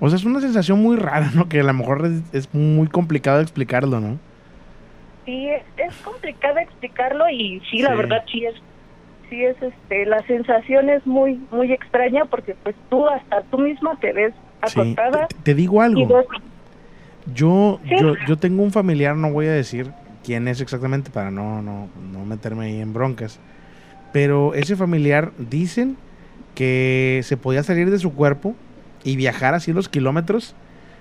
[SPEAKER 1] O sea, es una sensación muy rara, ¿no? Que a lo mejor es, es muy complicado explicarlo, ¿no?
[SPEAKER 4] Sí, es, es complicado explicarlo y sí, la
[SPEAKER 1] Sí.
[SPEAKER 4] verdad sí es sí es este la sensación es muy muy extraña porque pues tú hasta tú misma te ves
[SPEAKER 1] Sí.
[SPEAKER 4] acostada
[SPEAKER 1] Te, te digo algo.
[SPEAKER 4] ves
[SPEAKER 1] Yo,
[SPEAKER 4] Sí.
[SPEAKER 1] yo, yo tengo un familiar, no voy a decir quién es exactamente para no, no, no meterme ahí en broncas. Pero ese familiar dicen que se podía salir de su cuerpo y viajar así los kilómetros.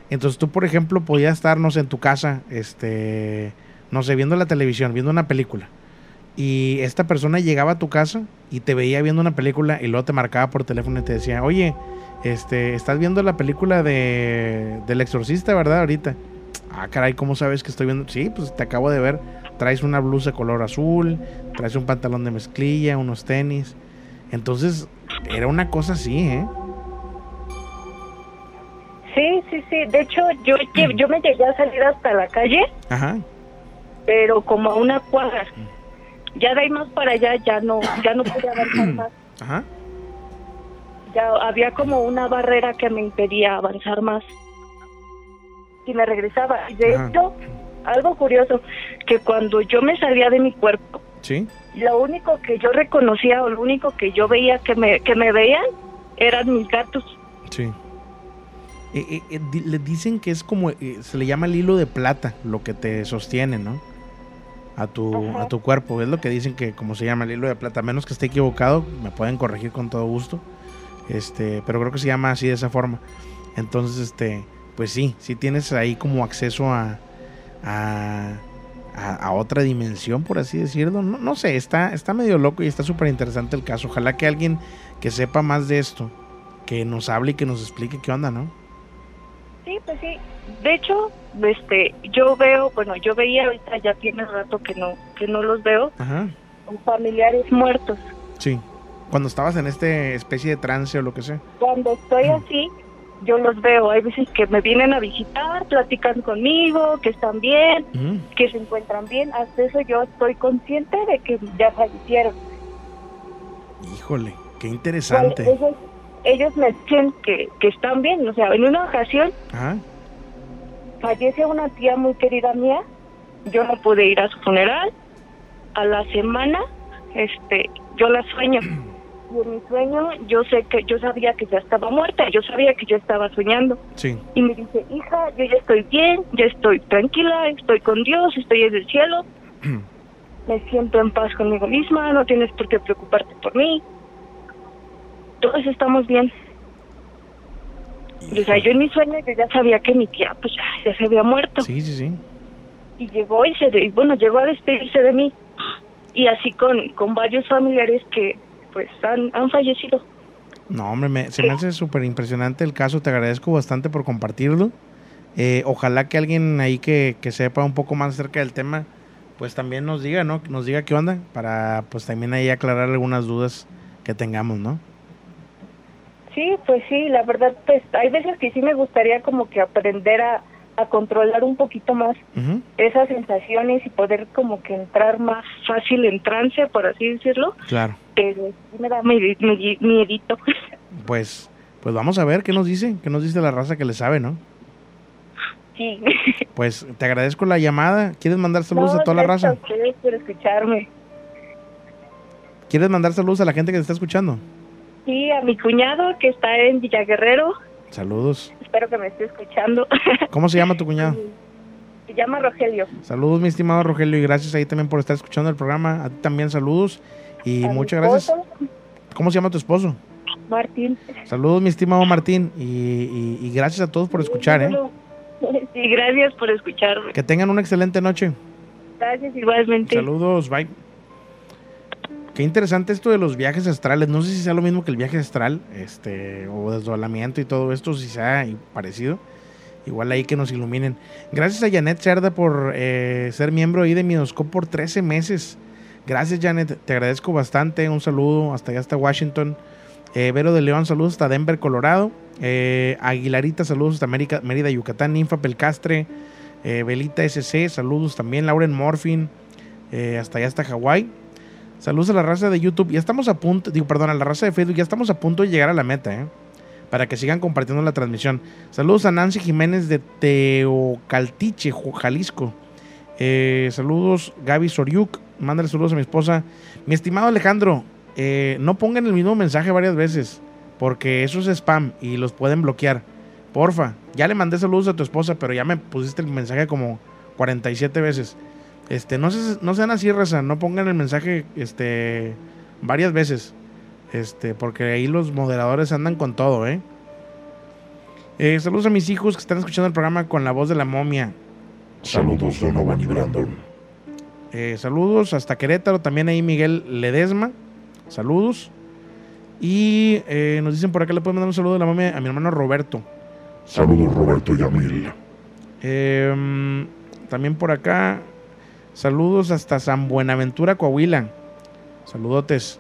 [SPEAKER 1] Entonces tú, por ejemplo, podías estar, no sé, en tu casa, este, no sé, viendo la televisión, viendo una película. y esta persona llegaba a tu casa y te veía viendo una película y luego te marcaba por teléfono y te decía, oye, este, estás viendo la película de, del exorcista, ¿verdad? Ahorita. Ah, caray, ¿cómo sabes que estoy viendo? Sí, pues te acabo de ver. Traes una blusa color azul, traes un pantalón de mezclilla, unos tenis. Entonces, era una cosa así, ¿eh?
[SPEAKER 4] Sí, sí, sí. De hecho, yo, yo me llegué a salir hasta la calle,
[SPEAKER 1] Ajá.
[SPEAKER 4] pero como a una cuadra. Ya de ahí más para allá ya no, ya no pude avanzar más.
[SPEAKER 1] Ajá.
[SPEAKER 4] Ya había como una barrera que me impedía avanzar más. Y me regresaba. Y de
[SPEAKER 1] Ajá.
[SPEAKER 4] hecho, algo curioso, que cuando yo me salía de mi cuerpo,
[SPEAKER 1] Sí.
[SPEAKER 4] lo único que yo reconocía o lo único que yo veía que me, que me veían eran mis gatos.
[SPEAKER 1] Sí. Eh, eh, eh, di- le dicen que es como, eh, se le llama el hilo de plata, lo que te sostiene, ¿no? A tu, a tu cuerpo. Es lo que dicen que, como se llama el hilo de plata. A menos que esté equivocado, me pueden corregir con todo gusto. Este, pero creo que se llama así de esa forma. Entonces, este, pues sí, sí tienes ahí como acceso a, a, a- a otra dimensión, por así decirlo. No, no sé, está, está medio loco y está súper interesante el caso. Ojalá que alguien que sepa más de esto, que nos hable y que nos explique qué onda, ¿no?
[SPEAKER 4] Sí, pues sí. De hecho, este, yo veo, bueno, yo veía ahorita ya tiene rato que no, que no los veo,
[SPEAKER 1] Ajá.
[SPEAKER 4] familiares muertos.
[SPEAKER 1] Sí. Cuando estabas en este especie de trance o lo que sea.
[SPEAKER 4] Cuando estoy así, yo los veo. Hay veces que me vienen a visitar, platican conmigo, que están bien, que se encuentran bien. Hasta eso yo estoy consciente de que ya fallecieron.
[SPEAKER 1] Híjole, qué
[SPEAKER 4] Igual,
[SPEAKER 1] interesante.
[SPEAKER 4] Ellos, ellos me dicen que, que están bien. O sea, en una ocasión
[SPEAKER 1] Ajá.
[SPEAKER 4] fallece una tía muy querida mía. Yo no pude ir a su funeral. A la semana, este, yo la sueño. Y en mi sueño, yo sé que yo sabía que ya estaba muerta. Yo sabía que yo estaba soñando.
[SPEAKER 1] Sí.
[SPEAKER 4] Y me dice, hija, yo ya estoy bien, ya estoy tranquila, estoy con Dios, estoy en el cielo. Me siento en paz conmigo misma, no tienes por qué preocuparte por mí. Todos estamos bien. Y, o sea, yo en mi sueño yo ya sabía que mi tía pues ya, ya se había muerto.
[SPEAKER 1] Sí, sí, sí.
[SPEAKER 4] Y llegó y se bueno, llegó a despedirse de mí. Y así con, con varios familiares que pues han, han fallecido.
[SPEAKER 1] No, hombre, me- se me hace súper impresionante el caso. Te agradezco bastante por compartirlo. Eh, ojalá que alguien ahí que, que sepa un poco más acerca del tema, pues también nos diga, ¿no? Nos diga qué onda, para pues también ahí aclarar algunas dudas que tengamos, ¿no?
[SPEAKER 4] Sí, pues sí, la verdad, pues hay veces que sí me gustaría como que aprender a, a controlar un poquito más esas sensaciones y poder como que entrar más fácil en trance, por así decirlo,
[SPEAKER 1] Claro.
[SPEAKER 4] pero sí me da mi- mi- miedito.
[SPEAKER 1] Pues, pues vamos a ver qué nos dice, qué nos dice la raza que le sabe, ¿no?
[SPEAKER 4] sí.
[SPEAKER 1] Pues te agradezco la llamada. ¿Quieres mandar saludos
[SPEAKER 4] No,
[SPEAKER 1] a toda la raza?
[SPEAKER 4] a ustedes por escucharme.
[SPEAKER 1] ¿Quieres mandar saludos a la gente que te está escuchando?
[SPEAKER 4] Sí, a mi cuñado que está en Villaguerrero,
[SPEAKER 1] Saludos.
[SPEAKER 4] espero que me esté escuchando.
[SPEAKER 1] ¿Cómo se llama tu cuñado?
[SPEAKER 4] Se llama Rogelio.
[SPEAKER 1] Saludos, mi estimado Rogelio, y gracias ahí también por estar escuchando el programa. A ti también saludos y
[SPEAKER 4] A
[SPEAKER 1] muchas gracias. ¿Cómo se llama tu esposo?
[SPEAKER 4] Martín.
[SPEAKER 1] Saludos, mi estimado Martín, y, y- y gracias a todos por escuchar, ¿eh?
[SPEAKER 4] Sí, gracias por escucharme.
[SPEAKER 1] Que tengan una excelente noche.
[SPEAKER 4] Gracias igualmente.
[SPEAKER 1] Saludos, bye. Qué interesante esto de los viajes astrales. No sé si sea lo mismo que el viaje astral, este, o desdoblamiento y todo esto, si sea parecido. Igual ahí que nos iluminen. Gracias a Janet Cerda por eh, ser miembro ahí de Minoscope por 13 meses. Gracias, Janet. Te agradezco bastante. Un saludo hasta allá, hasta Washington. Eh, Vero de León, saludos hasta Denver, Colorado. Eh, Aguilarita, saludos hasta Mérida, Yucatán. Ninfa Pelcastre. Eh, Belita SC, saludos también. Lauren Morfin, eh, hasta allá, hasta Hawái. Saludos a la raza de YouTube. Ya estamos a punto, digo, perdón, a la raza de Facebook. Ya estamos a punto de llegar a la meta, ¿eh? Para que sigan compartiendo la transmisión. Saludos a Nancy Jiménez de Teocaltiche, Jalisco. Eh, saludos, Gaby Soriuk. Mándale saludos a mi esposa. Mi estimado Alejandro, eh, no pongan el mismo mensaje varias veces. Porque eso es spam y los pueden bloquear. Porfa, ya le mandé saludos a tu esposa, pero ya me pusiste el mensaje como 47 veces. Este, no, se- no sean así, raza, no pongan el mensaje este, varias veces. Este, porque ahí los moderadores andan con todo, ¿eh? Eh, Saludos a mis hijos que están escuchando el programa con la voz de la momia.
[SPEAKER 2] Saludos Donovan y Brandon.
[SPEAKER 1] eh, saludos hasta Querétaro, también ahí Miguel Ledesma, saludos. Y eh, nos dicen por acá le pueden mandar un saludo a la mami a mi hermano Roberto.
[SPEAKER 2] Saludos Roberto Yamil.
[SPEAKER 1] Em, también por acá, saludos hasta San Buenaventura, Coahuila. Saludotes.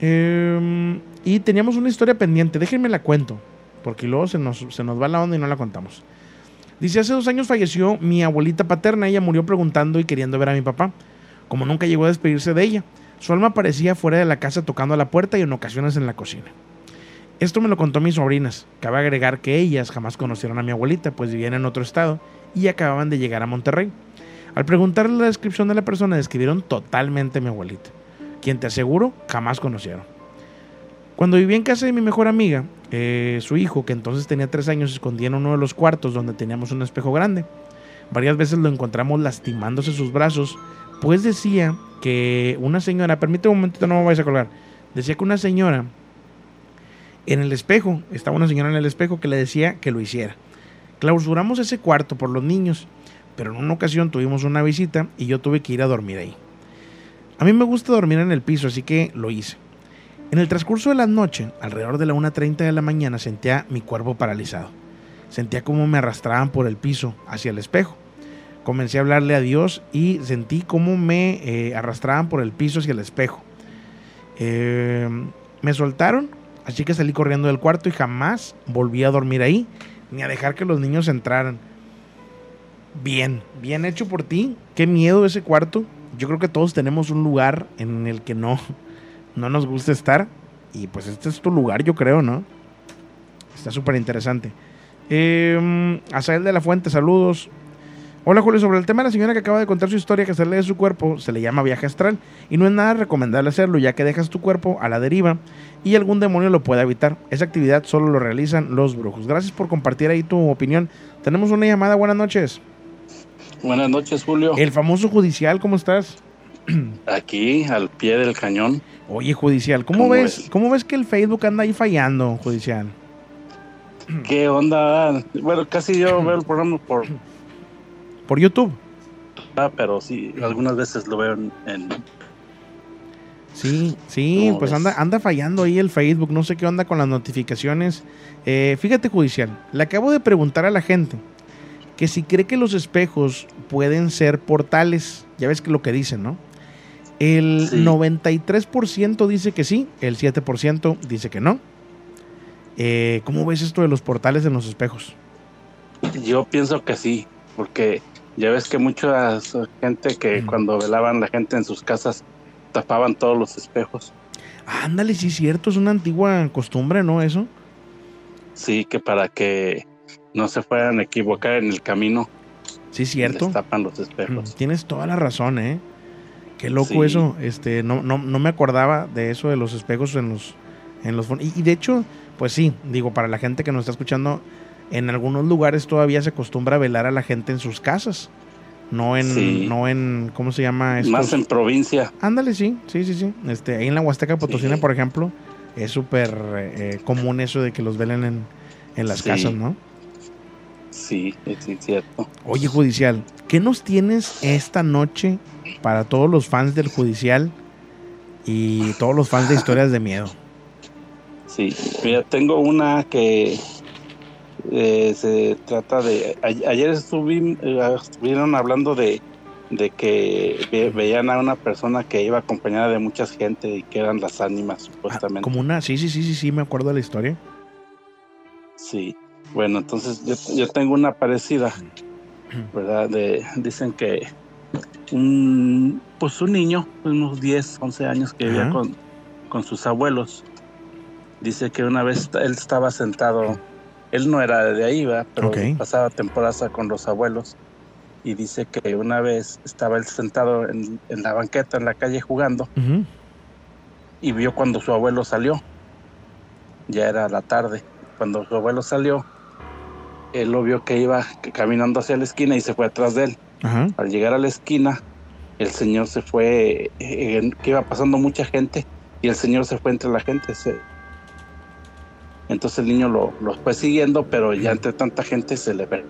[SPEAKER 1] Em, y teníamos una historia pendiente, déjenme la cuento, porque luego se nos, se nos va la onda y no la contamos. Dice, hace dos años falleció mi abuelita paterna, ella murió preguntando y queriendo ver a mi papá, como nunca llegó a despedirse de ella. Su alma aparecía fuera de la casa tocando a la puerta y en ocasiones en la cocina. Esto me lo contó mis sobrinas. Cabe agregar que ellas jamás conocieron a mi abuelita, pues vivían en otro estado y acababan de llegar a Monterrey. Al preguntarle la descripción de la persona, describieron totalmente a mi abuelita, quien te aseguro jamás conocieron. Cuando vivía en casa de mi mejor amiga, eh, su hijo, que entonces tenía tres años, se escondía en uno de los cuartos donde teníamos un espejo grande. Varias veces lo encontramos lastimándose sus brazos, pues decía que una señora, permíteme un momentito, no me vayas a colgar, decía que una señora en el espejo, estaba una señora en el espejo que le decía que lo hiciera. Clausuramos ese cuarto por los niños, pero en una ocasión tuvimos una visita y yo tuve que ir a dormir ahí. A mí me gusta dormir en el piso, así que lo hice. En el transcurso de la noche, alrededor de la 1.30 de la mañana, sentía mi cuerpo paralizado. Sentía como me arrastraban por el piso hacia el espejo. Comencé a hablarle a Dios y sentí cómo me eh, arrastraban por el piso hacia el espejo. Eh, me soltaron, así que salí corriendo del cuarto y jamás volví a dormir ahí, ni a dejar que los niños entraran. Bien, bien hecho por ti. Qué miedo ese cuarto. Yo creo que todos tenemos un lugar en el que no, no nos gusta estar. Y pues este es tu lugar, yo creo, ¿no? Está súper interesante. Eh, Azael de la Fuente, saludos. Hola Julio, sobre el tema de la señora que acaba de contar su historia que sale de su cuerpo, se le llama viaje astral y no es nada recomendable hacerlo ya que dejas tu cuerpo a la deriva y algún demonio lo puede evitar. Esa actividad solo lo realizan los brujos. Gracias por compartir ahí tu opinión. Tenemos una llamada, buenas noches.
[SPEAKER 5] Buenas noches Julio.
[SPEAKER 1] El famoso judicial, ¿cómo estás?
[SPEAKER 5] Aquí al pie del cañón.
[SPEAKER 1] Oye, judicial, ¿cómo,
[SPEAKER 5] ¿Cómo
[SPEAKER 1] ves,
[SPEAKER 5] ves?
[SPEAKER 1] ¿cómo ves que el Facebook anda ahí fallando, judicial?
[SPEAKER 5] ¿Qué onda? Bueno, casi yo veo el programa por
[SPEAKER 1] Por YouTube.
[SPEAKER 5] ah, pero sí, algunas veces lo veo en, en-
[SPEAKER 1] Sí, sí,
[SPEAKER 5] ¿Cómo
[SPEAKER 1] pues
[SPEAKER 5] ves?
[SPEAKER 1] anda, anda fallando ahí el Facebook, no sé qué onda con las notificaciones. Eh, fíjate, judicial, le acabo de preguntar a la gente que si cree que los espejos pueden ser portales, ya ves que lo que dicen, ¿no? El
[SPEAKER 5] Sí.
[SPEAKER 1] 93% dice que sí, el 7% dice que no. Eh, ¿Cómo ves esto de los portales en los espejos?
[SPEAKER 5] yo pienso que sí, porque ya ves que mucha gente que
[SPEAKER 1] Mm.
[SPEAKER 5] cuando velaban la gente en sus casas tapaban todos los espejos.
[SPEAKER 1] Ándale, sí es cierto, es una antigua costumbre, ¿no? Eso.
[SPEAKER 5] Sí, que para que no se fueran a equivocar en el camino,
[SPEAKER 1] Sí cierto.
[SPEAKER 5] les tapan los
[SPEAKER 1] Mm,
[SPEAKER 5] espejos.
[SPEAKER 1] Tienes toda la razón, ¿eh? Qué loco
[SPEAKER 5] Sí.
[SPEAKER 1] eso. Este, no, no, no me acordaba de eso de los espejos en los, en los y, y de hecho, pues sí, digo, para la gente que nos está escuchando, en algunos lugares todavía se acostumbra a velar a la gente en sus casas. No en,
[SPEAKER 5] Sí.
[SPEAKER 1] no en, ¿cómo se llama?
[SPEAKER 5] Más en provincia.
[SPEAKER 1] Ándale, sí, sí, sí, sí. Este, ahí en la Huasteca Potosina,
[SPEAKER 5] Sí.
[SPEAKER 1] por ejemplo, es súper eh, común eso de que los velen en, en las casas, ¿no?
[SPEAKER 5] Sí, es cierto.
[SPEAKER 1] Oye, Judicial, ¿qué nos tienes esta noche para todos los fans del Judicial y todos los fans de historias de miedo?
[SPEAKER 5] Sí, mira, tengo una que eh, se trata de... a- ayer eh, estuvieron hablando de, de que ve- veían a una persona que iba acompañada de mucha gente y que eran las ánimas,
[SPEAKER 1] Ah,
[SPEAKER 5] supuestamente.
[SPEAKER 1] como una, sí, sí, sí, sí, sí, me acuerdo de la historia.
[SPEAKER 5] Sí, bueno, entonces yo, yo tengo una parecida, ¿verdad? De, dicen que un, pues un niño, unos 10, 11 años que vivía con, con sus abuelos, dice que una vez él estaba sentado, él no era de ahí, ¿verdad? pero pasaba temporada con los abuelos y dice que una vez estaba él sentado en, en la banqueta en la calle jugando
[SPEAKER 1] Ujú.
[SPEAKER 5] y vio cuando su abuelo salió. Ya era la tarde. Cuando su abuelo salió, él lo vio que iba caminando hacia la esquina y se fue atrás de él.
[SPEAKER 1] Ajá.
[SPEAKER 5] Al llegar a la esquina, el señor se fue, eh, que iba pasando mucha gente y el señor se fue entre la gente. se- Entonces el niño lo, lo fue siguiendo, pero ya entre tanta gente se le ve.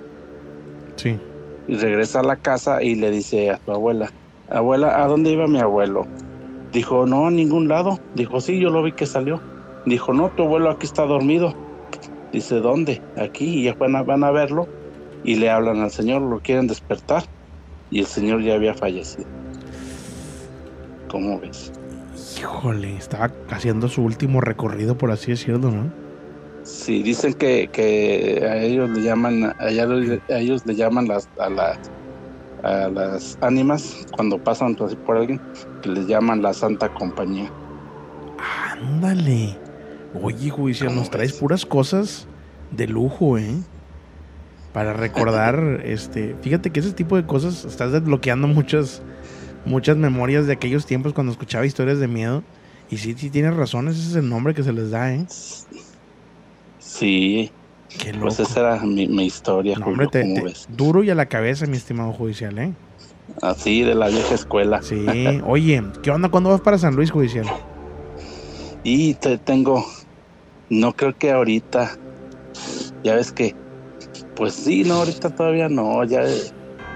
[SPEAKER 1] Sí.
[SPEAKER 5] Y regresa a la casa y le dice a su abuela, abuela, ¿a dónde iba mi abuelo? Dijo, no, a ningún lado. Dijo, sí, yo lo vi que salió. Dijo, no, tu abuelo aquí está dormido. Dice, ¿dónde? Aquí. Y ya van a, van a verlo y le hablan al señor, lo quieren despertar. Y el señor ya había fallecido. ¿Cómo ves?
[SPEAKER 1] Híjole, estaba haciendo su último recorrido, por así decirlo, ¿no?
[SPEAKER 5] Sí, dicen que, que a ellos le llaman, a ellos, le llaman las, a las a las ánimas cuando pasan por alguien que les llaman la Santa Compañía.
[SPEAKER 1] Ándale. Oye, judicial, nos traes puras cosas de lujo, ¿eh? Para recordar, este, fíjate que ese tipo de cosas estás desbloqueando muchas muchas memorias de aquellos tiempos cuando escuchaba historias de miedo. Y sí, sí tienes razón, ese es el nombre que se les da, ¿eh?
[SPEAKER 5] Sí.
[SPEAKER 1] Qué loco.
[SPEAKER 5] Pues esa era mi, mi historia,
[SPEAKER 1] No,
[SPEAKER 5] Julio,
[SPEAKER 1] hombre, duro y a la cabeza, mi estimado judicial, ¿eh?
[SPEAKER 5] Así de la vieja escuela.
[SPEAKER 1] Sí. Oye, ¿qué onda? ¿Cuándo vas para San Luis, judicial?
[SPEAKER 5] Y te tengo, no creo que ahorita, ya ves que, pues sí, no, ahorita todavía no, ya,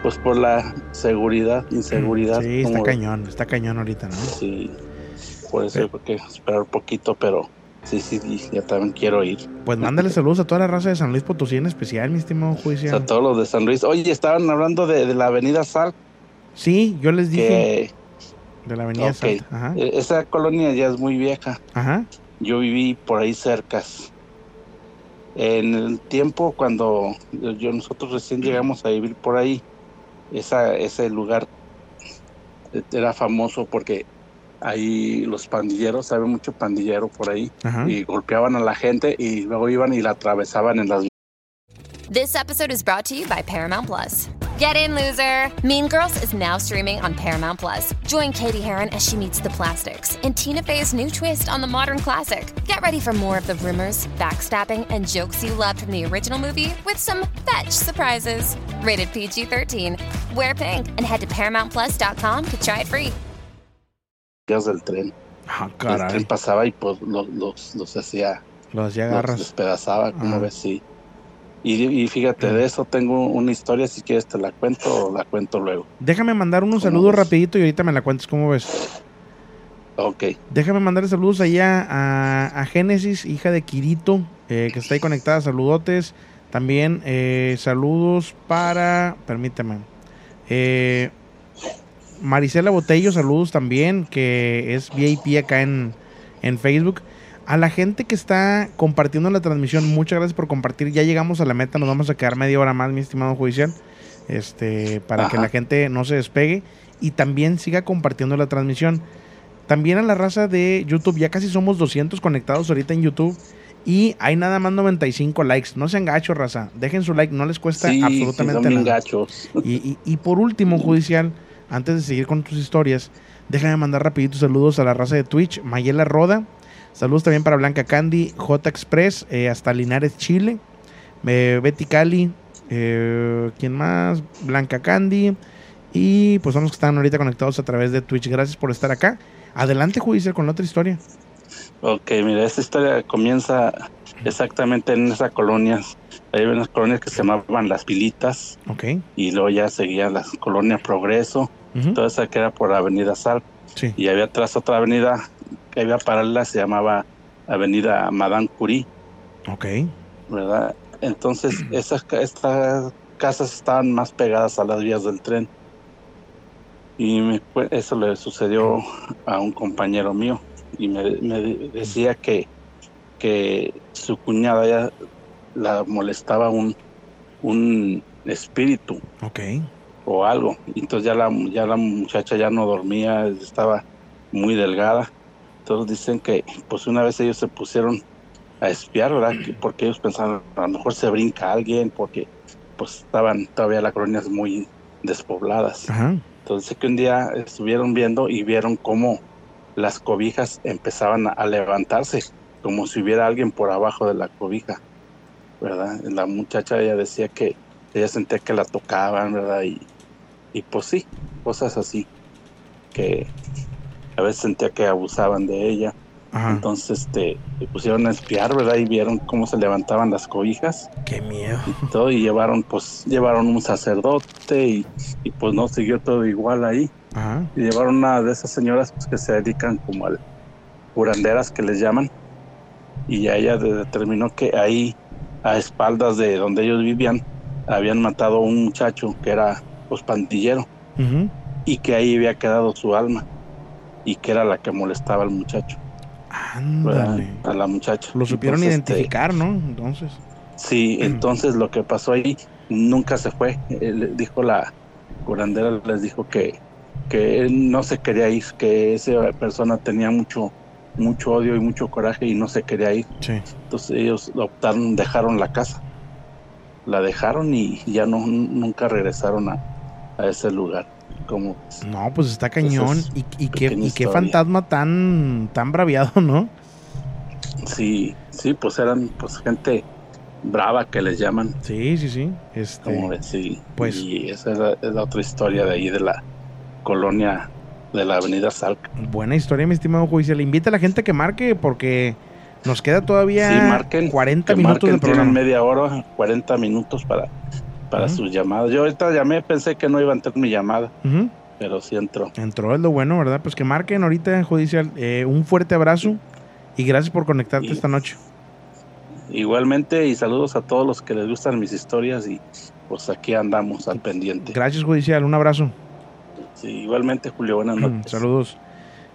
[SPEAKER 5] pues por la seguridad, inseguridad.
[SPEAKER 1] Sí, está cañón, está cañón ahorita, ¿no?
[SPEAKER 5] Sí, por eso creo que esperar un poquito, pero sí, sí, sí, ya también quiero ir.
[SPEAKER 1] Pues mándale saludos a toda la raza de San Luis Potosí en especial, mi estimado
[SPEAKER 5] O sea,
[SPEAKER 1] judicial.
[SPEAKER 5] todos los de San Luis. Oye, estaban hablando de, de la Avenida Sal,
[SPEAKER 1] Sí, yo les dije
[SPEAKER 5] que
[SPEAKER 1] de la avenida
[SPEAKER 5] ok,
[SPEAKER 1] Salta. Ajá.
[SPEAKER 5] e- esa colonia ya es muy vieja.
[SPEAKER 1] Ajá.
[SPEAKER 5] Yo viví por ahí cercas. En el tiempo cuando yo nosotros recién llegamos a vivir por ahí, esa, ese lugar era famoso porque ahí los pandilleros, había mucho pandillero por ahí,
[SPEAKER 1] Ajá.
[SPEAKER 5] y golpeaban a la gente y luego iban y la atravesaban en las
[SPEAKER 6] This episode is brought to you by Paramount Plus. Get in, loser! Mean Girls is now streaming on Paramount Plus. Join Katie Heron as she meets the plastics in Tina Fey's new twist on the modern classic. Get ready for more of the rumors, backstabbing, and jokes you loved from the original movie with some fetch surprises. Rated PG 13. Wear pink and head to ParamountPlus.com to try it free.
[SPEAKER 5] vías del tren.
[SPEAKER 1] Ah,
[SPEAKER 5] El tren pasaba y pues los, los, los hacía,
[SPEAKER 1] Los hacía
[SPEAKER 5] los despedazaba, como
[SPEAKER 1] Ajá.
[SPEAKER 5] ves, sí. Y, y fíjate, de eso tengo una historia, si quieres te la cuento o la cuento luego.
[SPEAKER 1] Déjame mandar unos
[SPEAKER 5] ¿Cómo
[SPEAKER 1] saludos
[SPEAKER 5] ves?
[SPEAKER 1] rapidito y ahorita me la cuentes, ¿cómo ves?
[SPEAKER 5] Ok,
[SPEAKER 1] Déjame mandarle saludos allá a, a Génesis, hija de Kirito, eh, que está ahí conectada. Saludotes. También eh, saludos para. Permíteme. Eh, Marisela Botello, saludos también, que es VIP acá en, en Facebook. A la gente que está compartiendo la transmisión, muchas gracias por compartir. Ya llegamos a la meta, nos vamos a quedar media hora más, mi estimado judicial. Este, para que la gente no se despegue y también siga compartiendo la transmisión. También a la raza de YouTube, ya casi somos 200 conectados ahorita en YouTube. Y hay nada más 95 likes. No sean gachos, raza. Dejen su like, no les cuesta
[SPEAKER 5] sí, sí, son
[SPEAKER 1] absolutamente nada.
[SPEAKER 5] gachos.
[SPEAKER 1] Y, y- y por último, judicial, antes de seguir con tus historias, déjame mandar rapidito saludos a la raza de Twitch, Mayela Roda. Saludos también para Blanca Candy, J Express, eh, hasta Linares, Chile. eh, Betty Cali, eh, ¿quién más? Blanca Candy. Y pues son los que están ahorita conectados a través de Twitch. Gracias por estar acá. Adelante, judicial, con la otra historia.
[SPEAKER 5] Ok, mira, esta historia comienza exactamente en esas colonias. Hay unas colonias que se llamaban Las Pilitas
[SPEAKER 1] Ok.
[SPEAKER 5] y luego ya seguía la colonia Progreso,
[SPEAKER 1] Ujú,
[SPEAKER 5] toda esa que era por Avenida Sal.
[SPEAKER 1] Sí.
[SPEAKER 5] Y había atrás otra avenida que había paralela, se llamaba Avenida Madame Curie,
[SPEAKER 1] Ok.
[SPEAKER 5] ¿verdad? Entonces, esas, estas casas estaban más pegadas a las vías del tren. Y me eso le sucedió a un compañero mío. Y me, me de- decía que, que su cuñada ya la molestaba un, un espíritu
[SPEAKER 1] Ok.
[SPEAKER 5] o algo. Entonces ya la, ya la muchacha ya no dormía, estaba muy delgada. Entonces dicen que pues una vez ellos se pusieron a espiar, ¿verdad? Que- Porque ellos pensaban, a lo mejor se brinca alguien, porque pues estaban todavía las colonias muy despobladas.
[SPEAKER 1] Ajá.
[SPEAKER 5] Entonces que un día estuvieron viendo y vieron cómo las cobijas empezaban a, a levantarse, como si hubiera alguien por abajo de la cobija, ¿verdad? La muchacha ella decía que ella sentía que la tocaban, ¿verdad? Y, y pues sí, cosas así, que a veces sentía que abusaban de ella.
[SPEAKER 1] Ajá.
[SPEAKER 5] Entonces este, se pusieron a espiar, ¿verdad? Y vieron cómo se levantaban las cobijas
[SPEAKER 1] Qué miedo.
[SPEAKER 5] y todo y llevaron pues llevaron un sacerdote y, y, pues no siguió todo igual ahí
[SPEAKER 1] Ajá.
[SPEAKER 5] y llevaron una de esas señoras pues, que se dedican como al curanderas que les llaman y ella de- determinó que ahí a espaldas de donde ellos vivían habían matado a un muchacho que era pues pandillero
[SPEAKER 1] Ujú.
[SPEAKER 5] y que ahí había quedado su alma y que era la que molestaba al muchacho.
[SPEAKER 1] Ándale.
[SPEAKER 5] a la muchacha
[SPEAKER 1] Lo supieron
[SPEAKER 5] Entonces, este,
[SPEAKER 1] identificar, ¿no? Entonces.
[SPEAKER 5] Sí, entonces lo que pasó ahí nunca se fue. Él dijo la curandera, les dijo que, que él no se quería ir, que esa persona tenía mucho, mucho odio y mucho coraje y no se quería ir.
[SPEAKER 1] Sí.
[SPEAKER 5] Entonces ellos optaron, dejaron la casa. La dejaron y ya no nunca regresaron a, a ese lugar. Como
[SPEAKER 1] No, pues está cañón.
[SPEAKER 5] Es
[SPEAKER 1] Y, y qué, y qué fantasma tan, tan braviado, ¿no?
[SPEAKER 5] sí, sí, pues eran pues gente brava que les llaman,
[SPEAKER 1] Sí, sí, sí. Este,
[SPEAKER 5] como ves, sí.
[SPEAKER 1] pues-
[SPEAKER 5] y esa es la, es la otra historia de ahí de la colonia de la avenida Salca.
[SPEAKER 1] buena historia, mi estimado judicial. Invita a la gente a que marque porque nos queda todavía
[SPEAKER 5] Sí, marquen.
[SPEAKER 1] 40
[SPEAKER 5] que
[SPEAKER 1] minutos
[SPEAKER 5] marquen,
[SPEAKER 1] de programa.
[SPEAKER 5] media hora, 40 minutos para, para sus llamadas. Yo ahorita llamé, pensé que no iba a entrar mi llamada, pero sí entró.
[SPEAKER 1] Entró es lo bueno, ¿verdad? Pues que marquen ahorita, judicial. Eh, un fuerte abrazo y gracias por conectarte
[SPEAKER 5] Y-
[SPEAKER 1] esta noche.
[SPEAKER 5] Igualmente, y saludos a todos los que les gustan mis historias y pues aquí andamos al pendiente.
[SPEAKER 1] Gracias, judicial. Un abrazo.
[SPEAKER 5] Sí, igualmente, Julio, buenas noches.
[SPEAKER 1] Saludos.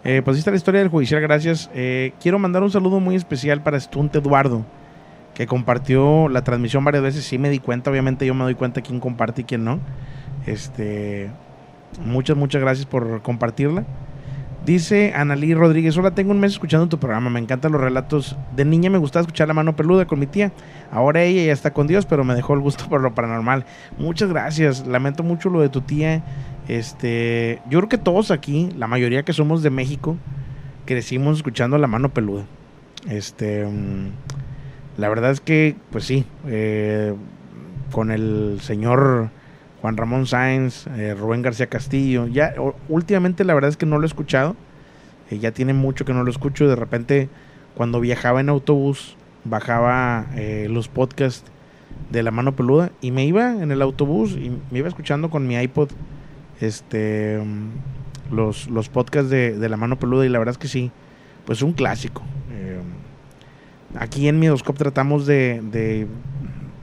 [SPEAKER 1] Eh, pues ahí está la historia del judicial, gracias. Eh, quiero mandar un saludo muy especial para Stunt Eduardo, que compartió la transmisión varias veces. Sí me di cuenta, obviamente yo me doy cuenta quién comparte y quién no. Este, muchas, muchas gracias por compartirla. Dice Analí Rodríguez, hola, tengo un mes escuchando tu programa, me encantan los relatos. De niña me gustaba escuchar La Mano Peluda con mi tía. Ahora ella ya está con Dios, pero me dejó el gusto por lo paranormal. Muchas gracias, lamento mucho lo de tu tía. Este, yo creo que todos aquí, la mayoría que somos de México, crecimos escuchando La Mano Peluda. Este, mm, la verdad es que, pues sí, eh, con el señor Juan Ramón Sáenz, eh, Rubén García Castillo. Ya últimamente la verdad es que no lo he escuchado. eh, ya tiene mucho que no lo escucho. De repente, cuando viajaba en autobús, bajaba eh, los podcasts de la mano peluda y me iba en el autobús y me iba escuchando con mi iPod este los, los podcasts de, de la mano peluda y la verdad es que sí, pues un clásico. Aquí en Midoscope tratamos de,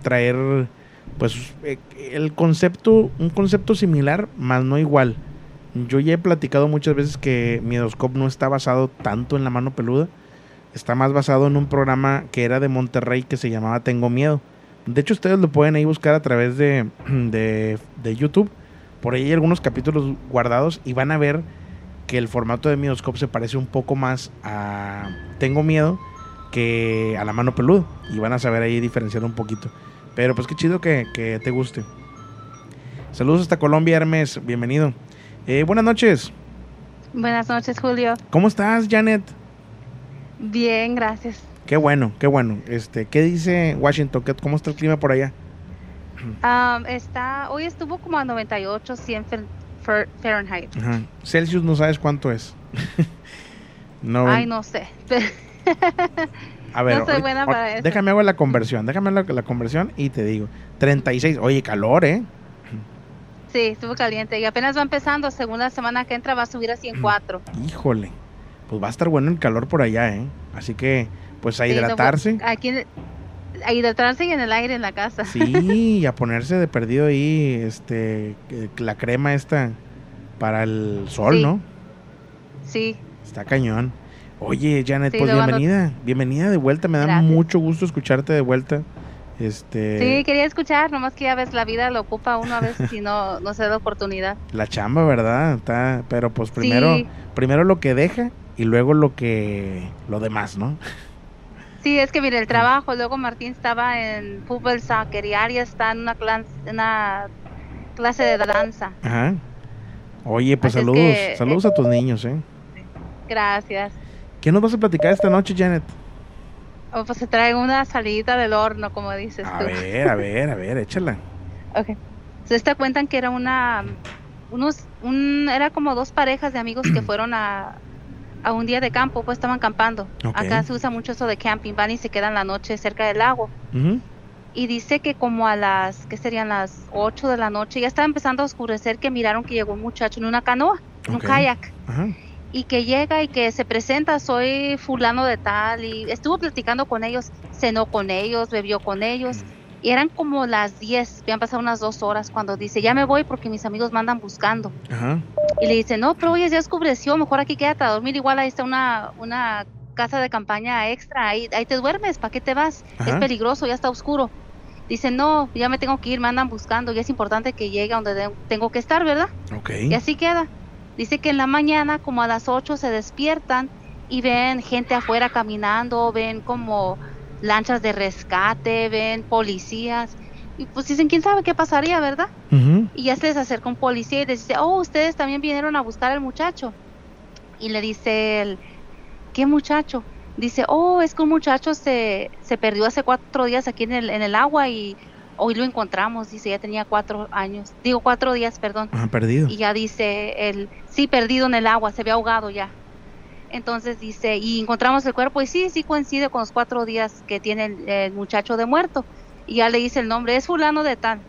[SPEAKER 1] traer pues eh, el concepto, un concepto similar, más no igual. Yo ya he platicado muchas veces que Midoscope no está basado tanto en la mano peluda, está más basado en un programa que era de Monterrey que se llamaba Tengo Miedo. De hecho, ustedes lo pueden ahí buscar a través de, de, YouTube. Por ahí hay algunos capítulos guardados y van a ver que el formato de Midoscope se parece un poco más a Tengo Miedo que a la mano peluda. Y van a saber ahí diferenciar un poquito. Pero pues qué chido que, que te guste. Saludos hasta Colombia, Hermes. Bienvenido. Eh, buenas noches.
[SPEAKER 7] Buenas noches, Julio.
[SPEAKER 1] ¿Cómo estás, Janet?
[SPEAKER 7] Bien, gracias.
[SPEAKER 1] Qué bueno, qué bueno. Este, ¿qué dice Washington? ¿Qué- ¿Cómo está el clima por allá?
[SPEAKER 7] Am, está, hoy estuvo como a 98, 100 Fe- Fer- Fahrenheit.
[SPEAKER 1] Ajá. Celsius no sabes cuánto es. no,
[SPEAKER 7] Ay, no sé.
[SPEAKER 1] a ver,
[SPEAKER 7] no soy buena para eso.
[SPEAKER 1] déjame hago la conversión, déjame la, la conversión y te digo. 36, oye, calor, ¿eh?
[SPEAKER 7] Sí, estuvo caliente y apenas va empezando. Según la semana que entra va a subir a 104.
[SPEAKER 1] Híjole, pues va a estar bueno el calor por allá, ¿eh? Así que, pues a
[SPEAKER 7] Sí, no,
[SPEAKER 1] hidratarse.
[SPEAKER 7] pues, aquí, a hidratarse y en el aire en la casa.
[SPEAKER 1] Sí, y a ponerse de perdido ahí, este, eh, la crema esta para el sol,
[SPEAKER 7] Sí.
[SPEAKER 1] ¿no?
[SPEAKER 7] Sí,
[SPEAKER 1] Está cañón. Oye, Janet,
[SPEAKER 7] Sí,
[SPEAKER 1] pues bienvenida, bienvenida de vuelta, me da
[SPEAKER 7] Gracias.
[SPEAKER 1] mucho gusto escucharte de vuelta. Este,
[SPEAKER 7] sí, quería escuchar, nomás que ya ves, la vida lo ocupa uno a veces y no, no se da oportunidad.
[SPEAKER 1] la chamba, ¿verdad? Está, pero pues primero,
[SPEAKER 7] Sí.
[SPEAKER 1] primero lo que deja y luego lo que, lo demás, ¿no?
[SPEAKER 7] Sí, es que mire, el trabajo, luego Martín estaba en fútbol, soccer y Aria está en una, clan- una clase de danza.
[SPEAKER 1] Ajá. Oye, pues
[SPEAKER 7] Así es
[SPEAKER 1] saludos,
[SPEAKER 7] que,
[SPEAKER 1] saludos a tus niños, ¿eh?
[SPEAKER 7] Gracias.
[SPEAKER 1] ¿Qué nos vas a platicar esta noche, Janet?
[SPEAKER 7] O pues se trae una salida del horno, como dices
[SPEAKER 1] A
[SPEAKER 7] tú.
[SPEAKER 1] ver, a ver, a ver, échala.
[SPEAKER 7] Ok. Se te cuentan que era una, unos, un, era como dos parejas de amigos que fueron a, a un día de campo, pues estaban campando. Acá se usa mucho eso de camping, van y se quedan la noche cerca del lago. Y dice que como a las, ¿qué serían las 8 de la noche? Ya estaba empezando a oscurecer que miraron que llegó un muchacho en una canoa. un
[SPEAKER 1] Ok.
[SPEAKER 7] kayak.
[SPEAKER 1] Ajá.
[SPEAKER 7] Y que llega y que se presenta, soy fulano de tal, y estuvo platicando con ellos, cenó con ellos, bebió con ellos, y eran como las 10, habían pasado unas dos horas cuando dice, ya me voy porque mis amigos me andan buscando.
[SPEAKER 1] Ajá.
[SPEAKER 7] Y le dice, no, pero oye, ya oscureció, mejor aquí quédate a dormir, igual ahí está una, una casa de campaña extra, ahí, ahí te duermes, ¿para qué te vas?
[SPEAKER 1] Ajá.
[SPEAKER 7] Es peligroso, ya está oscuro. Dice, no, ya me tengo que ir, me andan buscando, y es importante que llegue a donde de- tengo que estar, ¿verdad?
[SPEAKER 1] Ok.
[SPEAKER 7] Y así queda. Dice que en la mañana, como a las 8, se despiertan y ven gente afuera caminando, ven como lanchas de rescate, ven policías. Y pues dicen, ¿quién sabe qué pasaría, verdad? Y ya se les acerca un policía y les dice, oh, ustedes también vinieron a buscar al muchacho. Y le dice él, ¿qué muchacho? Dice, oh, es que un muchacho se, se perdió hace cuatro días aquí en el, en el agua y hoy lo encontramos. Dice, ya tenía cuatro años, digo cuatro días, perdón.
[SPEAKER 1] Ajá, perdido.
[SPEAKER 7] Y ya dice el sí perdido en el agua, se había ahogado ya. Entonces dice, y encontramos el cuerpo y sí, sí coincide con los cuatro días que tiene el, el muchacho de muerto. Y ya le dice el nombre, es fulano de tal.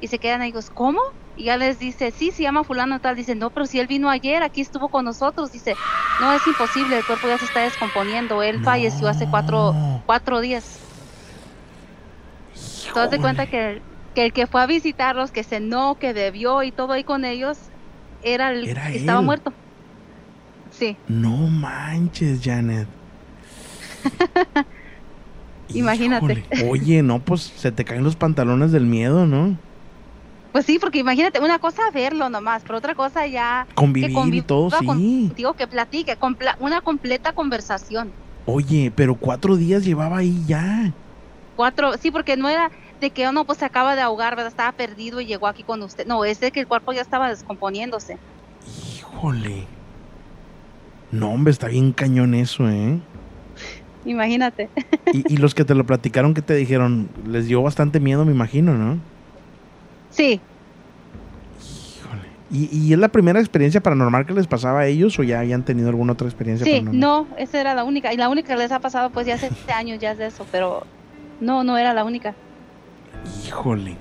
[SPEAKER 7] Y se quedan ellos, ¿cómo? Y ya les dice, sí, se llama fulano de tal. Dice, no, pero si él vino ayer, aquí estuvo con nosotros. Dice, no, es imposible, el cuerpo ya se está descomponiendo. Él falleció hace cuatro, cuatro días. De cuenta que, el- que el que fue a visitarlos, que cenó, que bebió y todo ahí con ellos, era el
[SPEAKER 1] Era
[SPEAKER 7] que estaba
[SPEAKER 1] él.
[SPEAKER 7] muerto. Sí,
[SPEAKER 1] No manches, Janet.
[SPEAKER 7] Imagínate.
[SPEAKER 1] Híjole. Oye, no, pues se te caen los pantalones del miedo, ¿no?
[SPEAKER 7] pues sí, porque imagínate, una cosa verlo nomás, pero otra cosa ya
[SPEAKER 1] Convivir y
[SPEAKER 7] conviva
[SPEAKER 1] todo, sí.
[SPEAKER 7] contigo, que platique, compla- una completa conversación.
[SPEAKER 1] Oye, pero cuatro días llevaba ahí ya.
[SPEAKER 7] Cuatro, sí, porque no era de que, oh, no, pues se acaba de ahogar, ¿verdad? Estaba perdido y llegó aquí con usted. No, es de que el cuerpo ya estaba descomponiéndose.
[SPEAKER 1] Híjole. No, hombre, está bien cañón eso, ¿eh?
[SPEAKER 7] Imagínate.
[SPEAKER 1] Y, y los que te lo platicaron, que te dijeron? Les dio bastante miedo, me imagino, ¿no?
[SPEAKER 7] Sí,
[SPEAKER 1] ¿Y, y es la primera experiencia paranormal que les pasaba a ellos o ya habían tenido alguna otra experiencia
[SPEAKER 7] sí,
[SPEAKER 1] paranormal?
[SPEAKER 7] no, esa era la única. Y la única que les ha pasado, pues ya hace años ya es de eso, pero no, no era la única.
[SPEAKER 1] Híjole.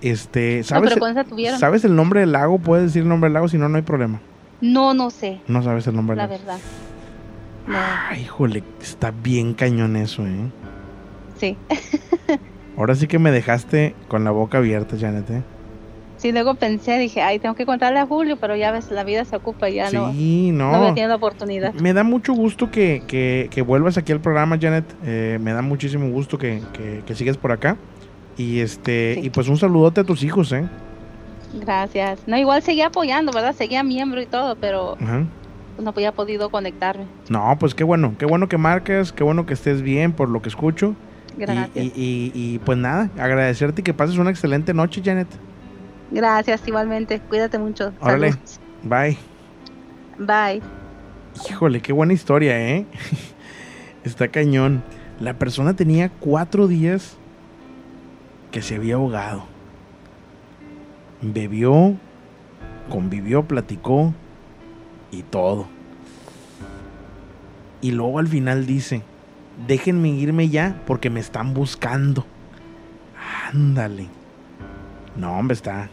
[SPEAKER 1] Este,
[SPEAKER 7] No,
[SPEAKER 1] ¿sabes,
[SPEAKER 7] pero esa tuvieron.
[SPEAKER 1] ¿sabes el nombre del lago? Puedes decir el nombre del lago, si no, no hay problema.
[SPEAKER 7] No, no sé,
[SPEAKER 1] No sabes el nombre
[SPEAKER 7] la
[SPEAKER 1] del lago.
[SPEAKER 7] verdad. No,
[SPEAKER 1] Ay, híjole, está bien cañón eso, ¿eh?
[SPEAKER 7] sí.
[SPEAKER 1] Ahora sí que me dejaste con la boca abierta, Janet, ¿eh?
[SPEAKER 7] Sí, luego pensé, dije, ay, tengo que contarle a Julio, pero ya ves, la vida se ocupa ya no,
[SPEAKER 1] sí,
[SPEAKER 7] no
[SPEAKER 1] no.
[SPEAKER 7] había tenido la oportunidad.
[SPEAKER 1] Me da mucho gusto que, que- que vuelvas aquí al programa, Janet. Eh, me da muchísimo gusto que, que, que sigas por acá. Y este,
[SPEAKER 7] Sí.
[SPEAKER 1] y pues un saludote a tus hijos, ¿eh?
[SPEAKER 7] Gracias. No, igual seguía apoyando, ¿verdad? Seguía miembro y todo, pero
[SPEAKER 1] Ajá.
[SPEAKER 7] no había podido conectarme.
[SPEAKER 1] No, pues qué bueno, qué bueno que marques, qué bueno que estés bien por lo que escucho. Y-
[SPEAKER 7] Gracias.
[SPEAKER 1] Y, y- y, pues nada, agradecerte y que pases una excelente noche, Janet.
[SPEAKER 7] Gracias, igualmente. Cuídate mucho.
[SPEAKER 1] Órale,
[SPEAKER 7] Saludos.
[SPEAKER 1] bye.
[SPEAKER 7] Bye.
[SPEAKER 1] Híjole, qué buena historia, ¿eh? Está cañón. La persona tenía cuatro días que se había ahogado. Bebió, convivió, platicó y todo. Y luego al final dice, déjenme irme ya porque me están buscando. Ándale. No, hombre, está.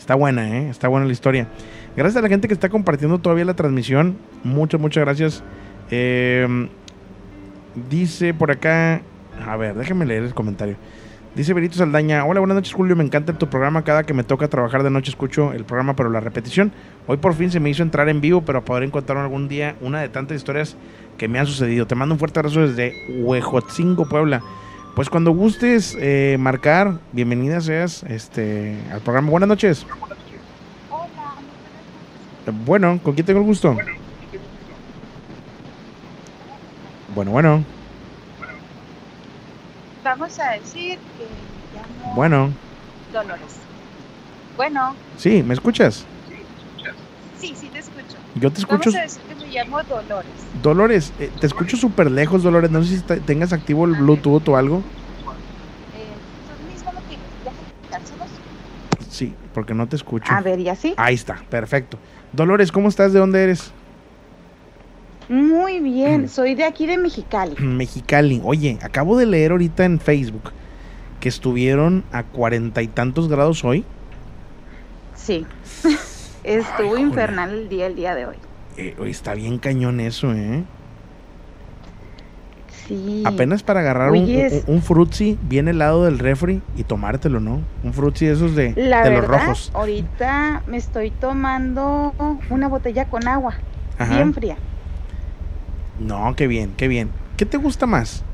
[SPEAKER 1] Está buena, ¿eh? Está buena la historia. Gracias a la gente que está compartiendo todavía la transmisión. Muchas, muchas gracias. Eh, dice por acá. A ver, déjame leer el comentario. Dice Benito Saldaña, hola, buenas noches Julio, me encanta tu programa, cada que me toca trabajar de noche escucho el programa, pero la repetición, hoy por fin se me hizo entrar en vivo, pero poder encontrar algún día una de tantas historias que me han sucedido. Te mando un fuerte abrazo desde Huejotzingo, Puebla. Pues cuando gustes eh, marcar, bienvenida seas este, al programa. Buenas noches. Eh, Bueno, ¿con quién tengo el gusto? Bueno, bueno,
[SPEAKER 8] Vamos a decir que llamo
[SPEAKER 1] bueno.
[SPEAKER 8] Dolores. Bueno,
[SPEAKER 1] Sí, ¿me escuchas?
[SPEAKER 8] sí, sí te escucho.
[SPEAKER 1] Yo te escucho.
[SPEAKER 8] Vamos a decir que me llamo Dolores.
[SPEAKER 1] Dolores, eh, te escucho súper lejos, Dolores. No sé si está- tengas activo el Bluetooth o algo.
[SPEAKER 8] Eh.
[SPEAKER 1] Sí, porque no te escucho.
[SPEAKER 8] A ver, ¿y así?
[SPEAKER 1] Ahí está, perfecto. Dolores, ¿cómo estás? ¿De dónde eres?
[SPEAKER 8] Muy bien, soy de aquí de Mexicali.
[SPEAKER 1] Mexicali. Oye, acabo de leer ahorita en Facebook que estuvieron a cuarenta y tantos grados hoy.
[SPEAKER 8] Sí. Estuvo
[SPEAKER 1] Ay,
[SPEAKER 8] infernal el día el día de hoy.
[SPEAKER 1] Eh, está bien cañón eso, ¿eh?
[SPEAKER 8] Sí.
[SPEAKER 1] Apenas para agarrar un, un, un frutzi bien helado del refri y tomártelo, ¿no? Un frutzi de esos de,
[SPEAKER 8] La
[SPEAKER 1] de
[SPEAKER 8] verdad,
[SPEAKER 1] los rojos.
[SPEAKER 8] ahorita me estoy tomando una botella con agua,
[SPEAKER 1] Ajá.
[SPEAKER 8] bien fría.
[SPEAKER 1] No, qué bien, qué bien. ¿Qué te gusta más?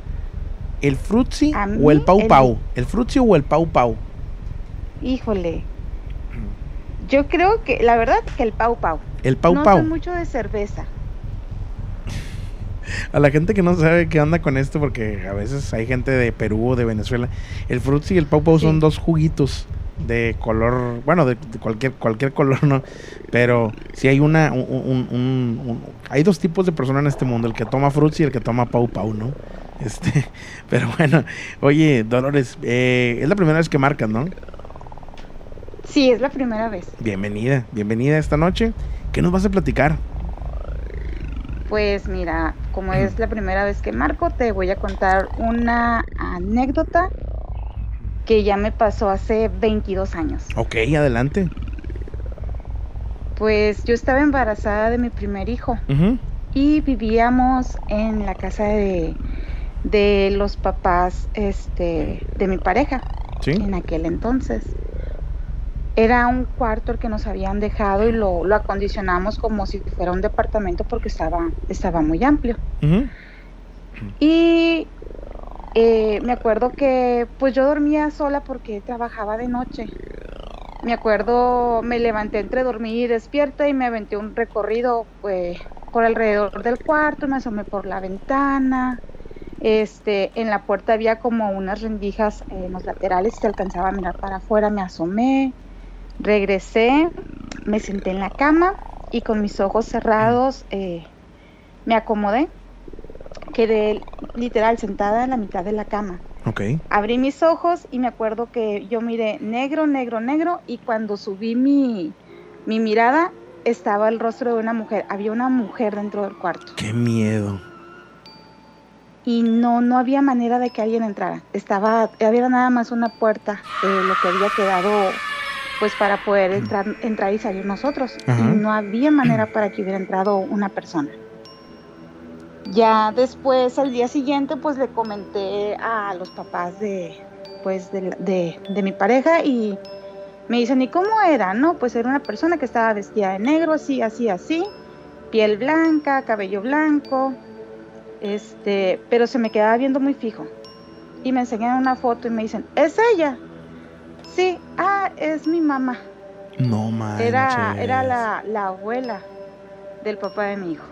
[SPEAKER 1] ¿El frutzi o el
[SPEAKER 8] mí,
[SPEAKER 1] pau
[SPEAKER 8] el-
[SPEAKER 1] pau? ¿El frutzi o el pau pau?
[SPEAKER 8] Híjole. Yo creo que, la verdad, que el pau pau.
[SPEAKER 1] El pau
[SPEAKER 8] no
[SPEAKER 1] pau.
[SPEAKER 8] soy mucho de cerveza.
[SPEAKER 1] A la gente que no sabe qué onda con esto, porque a veces hay gente de Perú o de Venezuela. El frutzi y el pau pau son dos juguitos de color, bueno, de, de cualquier cualquier color, ¿no? Pero si hay una, un, un- un- un- hay dos tipos de personas en este mundo, el que toma frutzi y el que toma pau pau, ¿no? Este, pero bueno, oye, Dolores, eh, es la primera vez que marcas, ¿no?
[SPEAKER 8] Sí, es la primera vez.
[SPEAKER 1] Bienvenida, bienvenida esta noche. ¿Qué nos vas a platicar?
[SPEAKER 8] Pues mira, como es la primera vez que marco, te voy a contar una anécdota que ya me pasó hace 22 años.
[SPEAKER 1] Ok, adelante.
[SPEAKER 8] Pues yo estaba embarazada de mi primer hijo y vivíamos en la casa de, de los papás este, de mi pareja
[SPEAKER 1] Sí.
[SPEAKER 8] en aquel entonces. Era un cuarto el que nos habían dejado y lo, lo acondicionamos como si fuera un departamento porque estaba, estaba muy amplio. Y eh, me acuerdo que pues yo dormía sola porque trabajaba de noche. Me acuerdo, me levanté entre dormir y despierta y me aventé un recorrido pues, por alrededor del cuarto, me asomé por la ventana. Este, en la puerta había como unas rendijas en los laterales, se alcanzaba a mirar para afuera, me asomé, regresé, me senté en la cama y con mis ojos cerrados eh, me acomodé quedé literal sentada en la mitad de la cama.
[SPEAKER 1] Ok.
[SPEAKER 8] Abrí mis ojos y me acuerdo que yo miré negro, negro, negro y cuando subí mi, mi mirada estaba el rostro de una mujer. Había una mujer dentro del cuarto
[SPEAKER 1] Qué miedo.
[SPEAKER 8] y no, no había manera de que alguien entrara. Estaba, había nada más una puerta, eh, lo que había quedado pues para poder entrar, entrar y salir nosotros.
[SPEAKER 9] Ajá.
[SPEAKER 8] Y no había manera para que hubiera entrado una persona. Ya después, al día siguiente, pues le comenté a los papás de, pues, de, de- de mi pareja y me dicen, ¿y cómo era? No, pues era una persona que estaba vestida de negro, así, así, así, piel blanca, cabello blanco, este, pero se me quedaba viendo muy fijo. Y me enseñan una foto y me dicen, ¿es ella? Sí, ah, es mi mamá.
[SPEAKER 1] No manches.
[SPEAKER 8] Era, era la, la abuela del papá de mi hijo.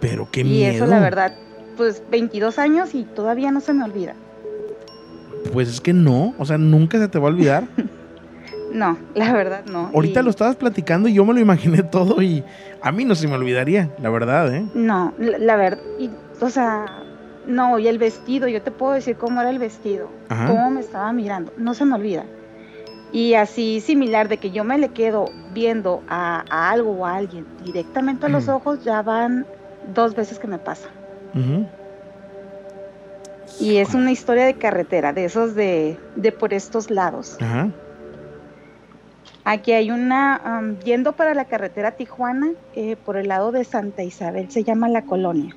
[SPEAKER 1] Pero qué
[SPEAKER 8] y
[SPEAKER 1] miedo.
[SPEAKER 8] eso, la verdad, pues 22 años y todavía no se me olvida.
[SPEAKER 1] Pues es que no, o sea, nunca se te va a olvidar.
[SPEAKER 8] No, la verdad no.
[SPEAKER 1] Ahorita
[SPEAKER 8] Y-
[SPEAKER 1] lo estabas platicando y yo me lo imaginé todo y a mí no se me olvidaría, la verdad, ¿eh?
[SPEAKER 8] No, la, la verdad, y, o sea, no, y el vestido, yo te puedo decir cómo era el vestido,
[SPEAKER 1] Ajá.
[SPEAKER 8] cómo me estaba mirando, no se me olvida. Y así similar de que yo me le quedo viendo a, a algo o a alguien directamente a los ojos, ya van dos veces que me pasa. Y es una historia de carretera, de esos de, de por estos lados.
[SPEAKER 1] Ajá.
[SPEAKER 8] Aquí hay una, yendo para la carretera Tijuana, eh, por el lado de Santa Isabel, se llama La Colonia.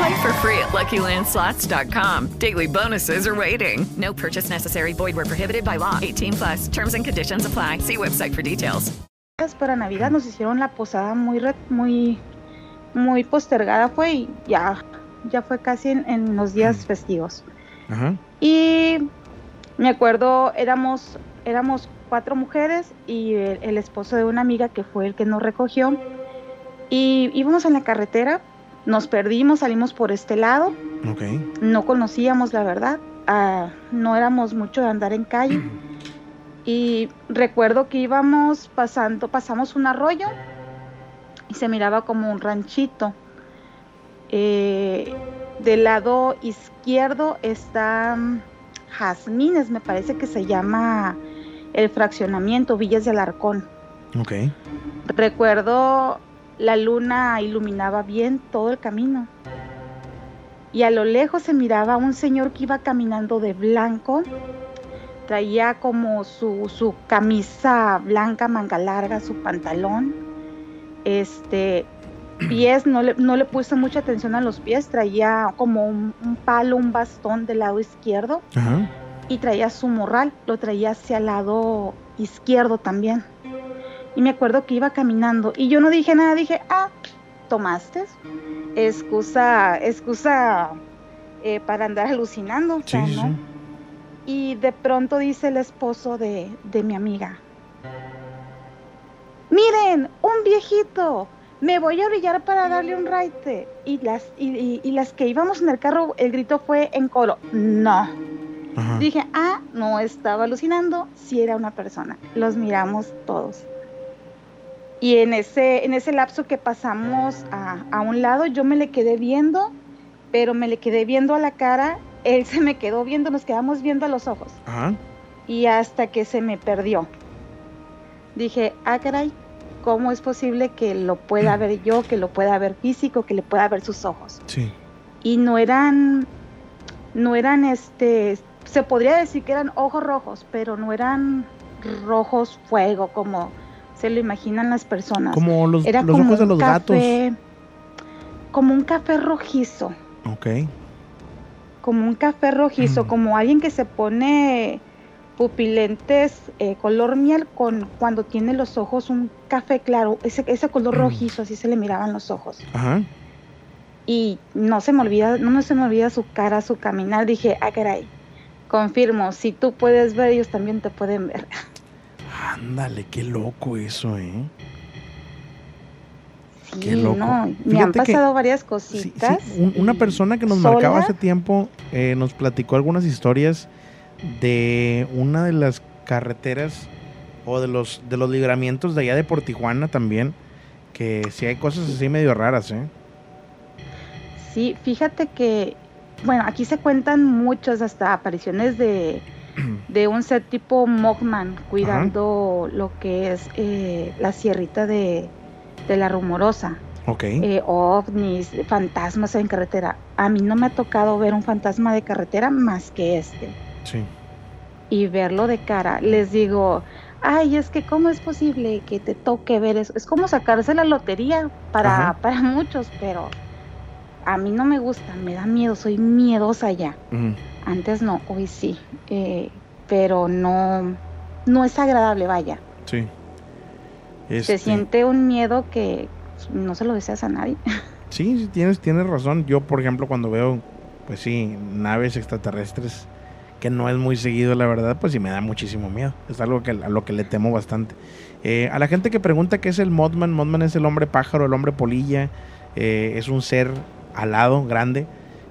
[SPEAKER 10] Play for free at LuckyLandSlots.com. Daily bonuses are waiting. No purchase necessary. Void where prohibited by law. 18 plus. Terms and conditions apply. See website for details.
[SPEAKER 8] para Navidad nos hicieron la posada muy, muy, muy postergada fue y ya, ya fue casi en, en los días festivos.
[SPEAKER 1] Ajá.
[SPEAKER 8] Y me acuerdo, éramos, éramos cuatro mujeres y el, el esposo de una amiga que fue el que nos recogió. Y íbamos en la carretera, nos perdimos, salimos por este lado,
[SPEAKER 1] Ok.
[SPEAKER 8] no conocíamos la verdad, ah, no éramos mucho de andar en calle. Y recuerdo que íbamos pasando, pasamos un arroyo y se miraba como un ranchito. Eh, del lado izquierdo está mm, Jazmines, me parece que se llama el fraccionamiento Villas del Arcón.
[SPEAKER 1] Ok.
[SPEAKER 8] Recuerdo la luna iluminaba bien todo el camino. Y a lo lejos se miraba un señor que iba caminando de blanco. Traía como su, su camisa blanca, manga larga, su pantalón. Este, pies, no le, no le puse mucha atención a los pies. Traía como un, un palo, un bastón del lado izquierdo.
[SPEAKER 1] Ajá.
[SPEAKER 8] Y traía su morral, lo traía hacia el lado izquierdo también. Y me acuerdo que iba caminando y yo no dije nada, dije, ah, ¿tomaste? Excusa, excusa eh, para andar alucinando, o sea,
[SPEAKER 1] Sí, sí,
[SPEAKER 8] ¿no?
[SPEAKER 1] sí.
[SPEAKER 8] Y de pronto dice el esposo de, de mi amiga, miren, un viejito, me voy a brillar para darle un raite. Y las, y, y- y las que íbamos en el carro, el grito fue en coro, no.
[SPEAKER 1] Ajá.
[SPEAKER 8] Dije, ah, no estaba alucinando, si era una persona. Los miramos todos. Y en ese, en ese lapso que pasamos a, a un lado, yo me le quedé viendo, pero me le quedé viendo a la cara, él se me quedó viendo, nos quedamos viendo a los ojos.
[SPEAKER 1] Ajá.
[SPEAKER 8] Y hasta que se me perdió. Dije, ah, caray, ¿cómo es posible que lo pueda ver yo, que lo pueda ver físico, que le pueda ver sus ojos?
[SPEAKER 1] Sí.
[SPEAKER 8] y no eran, no eran este, se podría decir que eran ojos rojos, pero no eran rojos fuego como se lo imaginan las personas.
[SPEAKER 1] Como los,
[SPEAKER 8] Era
[SPEAKER 1] los
[SPEAKER 8] como
[SPEAKER 1] ojos de los
[SPEAKER 8] café- Como un café rojizo,
[SPEAKER 1] gatos. Ok.
[SPEAKER 8] como un café rojizo, como alguien que se pone pupilentes eh, color miel con cuando tiene los ojos un café claro, ese, ese color rojizo, así se le miraban los ojos.
[SPEAKER 1] Ajá.
[SPEAKER 8] y no se me olvida, no, no se me olvida su cara, su caminar. Dije, ah, caray, confirmo, si tú puedes ver, ellos también te pueden ver.
[SPEAKER 1] Ándale, qué loco eso, ¿eh?
[SPEAKER 8] Sí,
[SPEAKER 1] Qué loco.
[SPEAKER 8] no, me han pasado varias
[SPEAKER 1] Sí,
[SPEAKER 8] cositas.
[SPEAKER 1] un- una persona que nos
[SPEAKER 8] ¿Sola?
[SPEAKER 1] marcaba hace tiempo eh, nos platicó algunas historias de una de las carreteras o de los de los libramientos de allá de por Tijuana también, que sí hay cosas así medio raras, ¿eh?
[SPEAKER 8] Sí, fíjate que, bueno, aquí se cuentan muchas hasta apariciones de, de un ser tipo Mogman cuidando lo que es eh, la sierrita de, de la rumorosa.
[SPEAKER 1] Ok.
[SPEAKER 8] eh, ovnis, fantasmas en carretera. A mí no me ha tocado ver un fantasma de carretera más que este.
[SPEAKER 1] Sí.
[SPEAKER 8] Y verlo de cara. Les digo, ay, es que cómo es posible que te toque ver eso. Es como sacarse la lotería para,
[SPEAKER 1] Ajá.
[SPEAKER 8] para muchos, pero a mí no me gusta, me da miedo, soy miedosa ya. Antes no, hoy sí. Eh, pero no, no es agradable, vaya.
[SPEAKER 1] Sí.
[SPEAKER 8] Se
[SPEAKER 1] Este,
[SPEAKER 8] siente un miedo que no se lo deseas a nadie.
[SPEAKER 1] Sí, sí, tienes, tienes razón. Yo, por ejemplo, cuando veo, pues sí, naves extraterrestres, que no es muy seguido, la verdad, pues sí me da muchísimo miedo. Es algo que, a lo que le temo bastante. Eh, a la gente que pregunta qué es el Modman, Modman es el hombre pájaro, el hombre polilla, eh, es un ser alado, grande,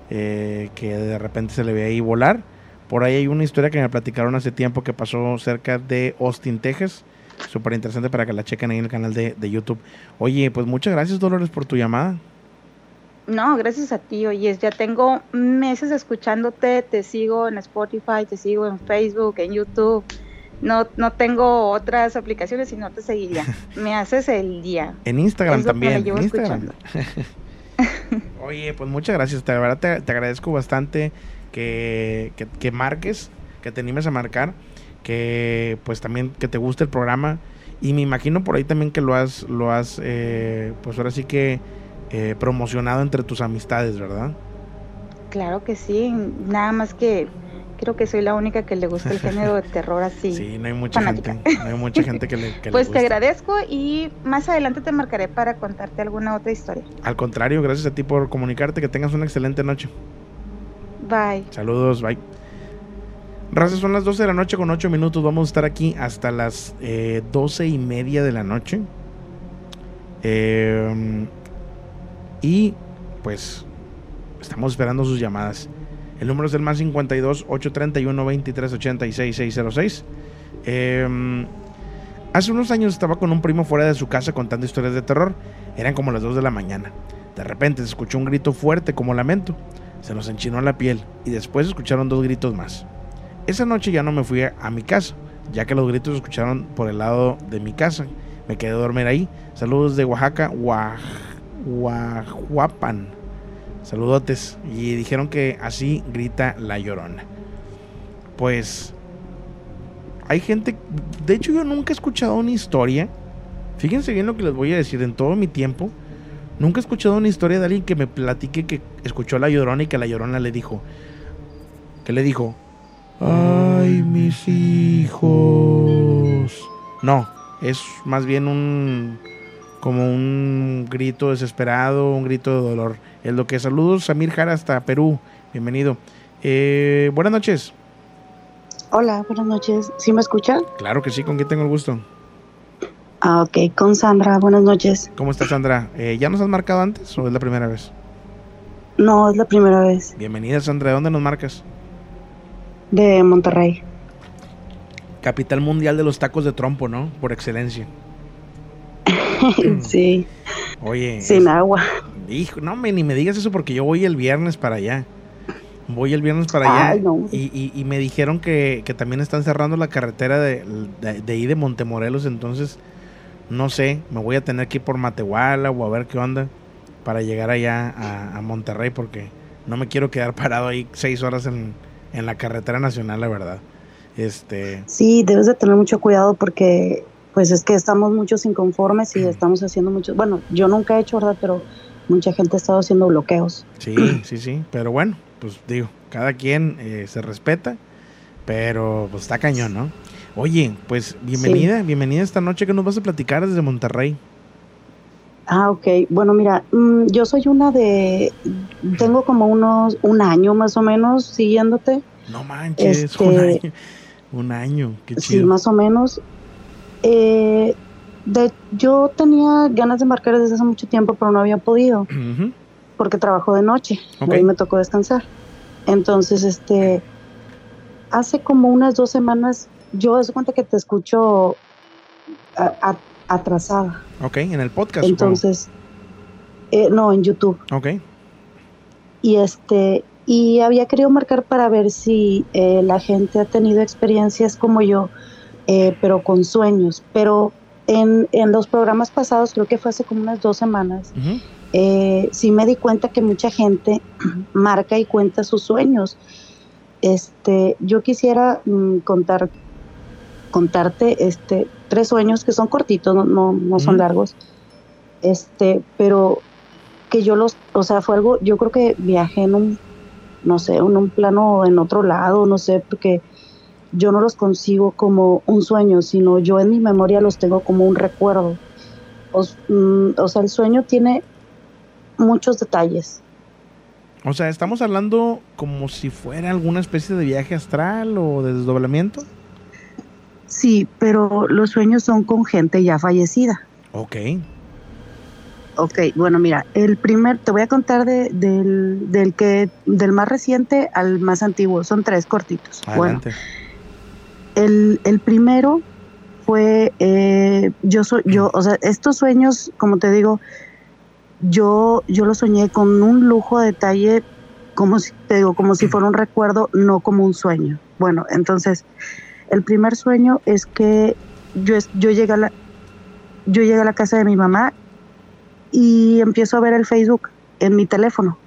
[SPEAKER 1] eh, que de repente se le ve ahí volar. Por ahí hay una historia que me platicaron hace tiempo que pasó cerca de Austin, Texas. Súper interesante para que la chequen ahí en el canal de, de YouTube. Oye, pues muchas gracias, Dolores, por tu llamada.
[SPEAKER 8] No, gracias a ti, oye, ya tengo meses escuchándote, te sigo en Spotify, te sigo en Facebook, en YouTube. No, no tengo otras aplicaciones y no te seguiría. Me haces el día.
[SPEAKER 1] En Instagram también. en Instagram. Oye, pues muchas gracias. De verdad te, te agradezco bastante que, que, que marques, que te animes a marcar, que pues también que te guste el programa. Y me imagino por ahí también que lo has, lo has eh, pues ahora sí que eh, promocionado entre tus amistades, ¿verdad?
[SPEAKER 8] Claro que sí, nada más que creo que soy la única que le gusta el género de terror así.
[SPEAKER 1] Sí, no hay mucha
[SPEAKER 8] fanática.
[SPEAKER 1] gente, no hay mucha gente que le, que le
[SPEAKER 8] Pues te agradezco y más adelante te marcaré para contarte alguna otra historia.
[SPEAKER 1] Al contrario, gracias a ti por comunicarte, que tengas una excelente noche.
[SPEAKER 8] Bye.
[SPEAKER 1] Saludos, bye. Raza, son las 12 de la noche con 8 minutos. Vamos a estar aquí hasta las eh, 12 y media de la noche. Eh, y pues estamos esperando sus llamadas. El número es el más 52 831 23 86 606. Eh, hace unos años estaba con un primo fuera de su casa contando historias de terror. Eran como las 2 de la mañana. De repente se escuchó un grito fuerte como lamento. Se nos enchinó la piel y después escucharon dos gritos más. Esa noche ya no me fui a, mi casa, ya que los gritos se escucharon por el lado de mi casa. Me quedé a dormir ahí. Saludos de Oaxaca, Oax- Oaxapan. Saludotes. Y dijeron que así grita la llorona. Pues hay gente, de hecho yo nunca he escuchado una historia. Fíjense bien lo que les voy a decir en todo mi tiempo. Nunca he escuchado una historia de alguien que me platique que escuchó la llorona y que la llorona le dijo, que le dijo, ay mis hijos. No, es más bien un como un grito desesperado, un grito de dolor. Es lo que. Saludos, Samir Jara hasta Perú. Bienvenido. Eh, buenas noches.
[SPEAKER 9] Hola, buenas noches. ¿Sí me escuchan?
[SPEAKER 1] Claro que sí, ¿con quién tengo el gusto?
[SPEAKER 9] Ah, ok, con Sandra. Buenas noches.
[SPEAKER 1] ¿Cómo estás, Sandra? Eh, ¿Ya nos has marcado antes o es la primera vez?
[SPEAKER 9] No, es la primera vez.
[SPEAKER 1] Bienvenida, Sandra. ¿De dónde nos marcas?
[SPEAKER 9] De Monterrey.
[SPEAKER 1] Capital mundial de los tacos de trompo, ¿no? Por excelencia.
[SPEAKER 9] sí,
[SPEAKER 1] Oye.
[SPEAKER 9] sin
[SPEAKER 1] es-
[SPEAKER 9] agua.
[SPEAKER 1] Hijo, no me, ni me digas eso porque yo voy el viernes para allá. Voy el viernes para allá.
[SPEAKER 9] Ay, no.
[SPEAKER 1] y, y- y me dijeron que, que también están cerrando la carretera de, de, de ahí de Montemorelos. Entonces, no sé, me voy a tener que ir por Matehuala o a ver qué onda para llegar allá a, a Monterrey porque no me quiero quedar parado ahí seis horas en, en la carretera nacional, la verdad. Este,
[SPEAKER 9] Sí, debes de tener mucho cuidado porque pues es que estamos muchos inconformes y estamos haciendo muchos, bueno, yo nunca he hecho, ¿verdad? Pero mucha gente ha estado haciendo bloqueos.
[SPEAKER 1] Sí, sí, sí. Pero bueno, pues digo, cada quien eh, se respeta, pero pues está cañón, ¿no? Oye, pues bienvenida, bienvenida esta noche que nos vas a platicar desde Monterrey.
[SPEAKER 9] Ah, ok. Bueno, mira, mm, yo soy una de, tengo como unos, un año más o menos siguiéndote.
[SPEAKER 1] No manches,
[SPEAKER 9] Este-
[SPEAKER 1] un año. Un año, qué
[SPEAKER 9] Sí,
[SPEAKER 1] chido.
[SPEAKER 9] más o menos. Eh, de, yo tenía ganas de marcar desde hace mucho tiempo, pero no había podido porque trabajo de noche.
[SPEAKER 1] Ok.
[SPEAKER 9] Hoy me tocó descansar. Entonces, este, hace como unas dos semanas, yo doy cuenta que te escucho a- a- atrasada.
[SPEAKER 1] Ok, en el podcast.
[SPEAKER 9] Entonces, eh, no, en YouTube.
[SPEAKER 1] Ok.
[SPEAKER 9] Y este, y había querido marcar para ver si eh, la gente ha tenido experiencias como yo, eh, pero con sueños. Pero en, en los programas pasados, creo que fue hace como unas dos semanas, eh, sí me di cuenta que mucha gente marca y cuenta sus sueños. Este, yo quisiera mm, contar, contarte este, tres sueños que son cortitos, no, no, no son largos, este, pero que yo los, o sea, fue algo, yo creo que viajé en un, no sé, en un plano en otro lado, no sé, porque yo no los consigo como un sueño, sino yo en mi memoria los tengo como un recuerdo. O, mm, o sea, el sueño tiene muchos detalles.
[SPEAKER 1] O sea, estamos hablando como si fuera alguna especie de viaje astral o de desdoblamiento.
[SPEAKER 9] Sí, pero los sueños son con gente ya fallecida.
[SPEAKER 1] Ok.
[SPEAKER 9] Ok, bueno, mira, el primer, te voy a contar de- del, del que, del más reciente al más antiguo, son tres cortitos. Bueno,
[SPEAKER 1] Adelante.
[SPEAKER 9] El, el primero fue, eh, yo soy, yo, o sea, estos sueños, como te digo, yo, yo los soñé con un lujo de detalle, como si, te digo, como si fuera un recuerdo, no como un sueño. Bueno, entonces, el primer sueño es que yo, yo llegué a la, yo llegué a la casa de mi mamá y empiezo a ver el Facebook en mi teléfono.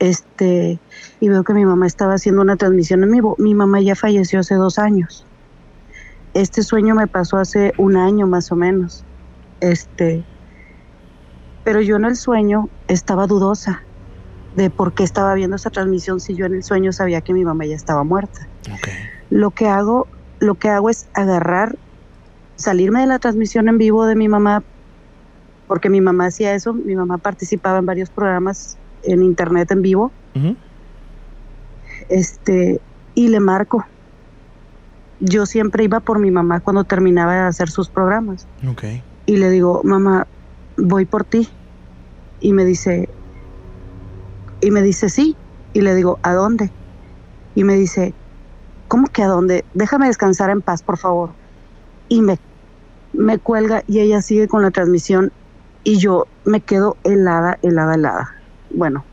[SPEAKER 9] Este, y veo que mi mamá estaba haciendo una transmisión en vivo. Mi mamá ya falleció hace dos años. Este sueño me pasó hace un año más o menos. Este, pero yo en el sueño estaba dudosa. de por qué estaba viendo esa transmisión si yo en el sueño sabía que mi mamá ya estaba muerta. Lo que hago, lo que hago es agarrar, salirme de la transmisión en vivo de mi mamá, porque mi mamá hacía eso, mi mamá participaba en varios programas en internet en vivo. Este, y le marco. Yo siempre iba por mi mamá cuando terminaba de hacer sus programas. Y le digo, mamá, voy por ti. Y me dice, y me dice, sí. Y le digo, ¿a dónde? Y me dice, ¿cómo que a dónde? Déjame descansar en paz, por favor. Y me, me cuelga y ella sigue con la transmisión y yo me quedo helada, helada, helada. Bueno,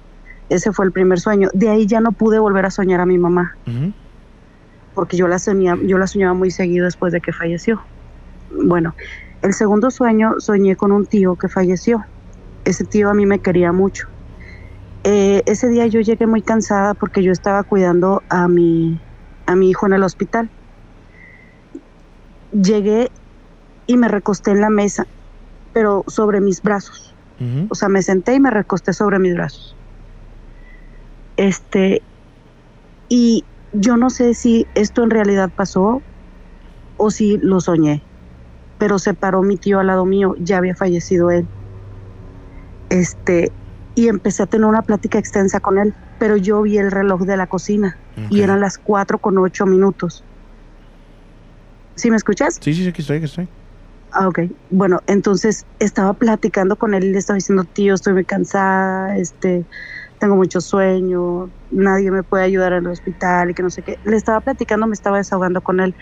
[SPEAKER 9] ese fue el primer sueño. De ahí ya no pude volver a soñar a mi mamá. Porque yo la, soñaba, yo la soñaba muy seguido después de que falleció. Bueno, el segundo sueño soñé con un tío que falleció. Ese tío a mí me quería mucho. Eh, ese día yo llegué muy cansada porque yo estaba cuidando a mi, a mi hijo en el hospital. Llegué y me recosté en la mesa, pero sobre mis brazos. O sea, me senté y me recosté sobre mis brazos. Este, y yo no sé si esto en realidad pasó o si lo soñé, pero se paró mi tío al lado mío, ya había fallecido él. Este, y empecé a tener una plática extensa con él, pero yo vi el reloj de la cocina y eran las 4 con 8 minutos. ¿Sí me escuchas?
[SPEAKER 1] Sí, sí, aquí estoy, aquí estoy.
[SPEAKER 9] Ah, ok. Bueno, entonces estaba platicando con él y le estaba diciendo, tío, estoy muy cansada, este, tengo mucho sueño, nadie me puede ayudar en el hospital y que no sé qué. Le estaba platicando, me estaba desahogando con él.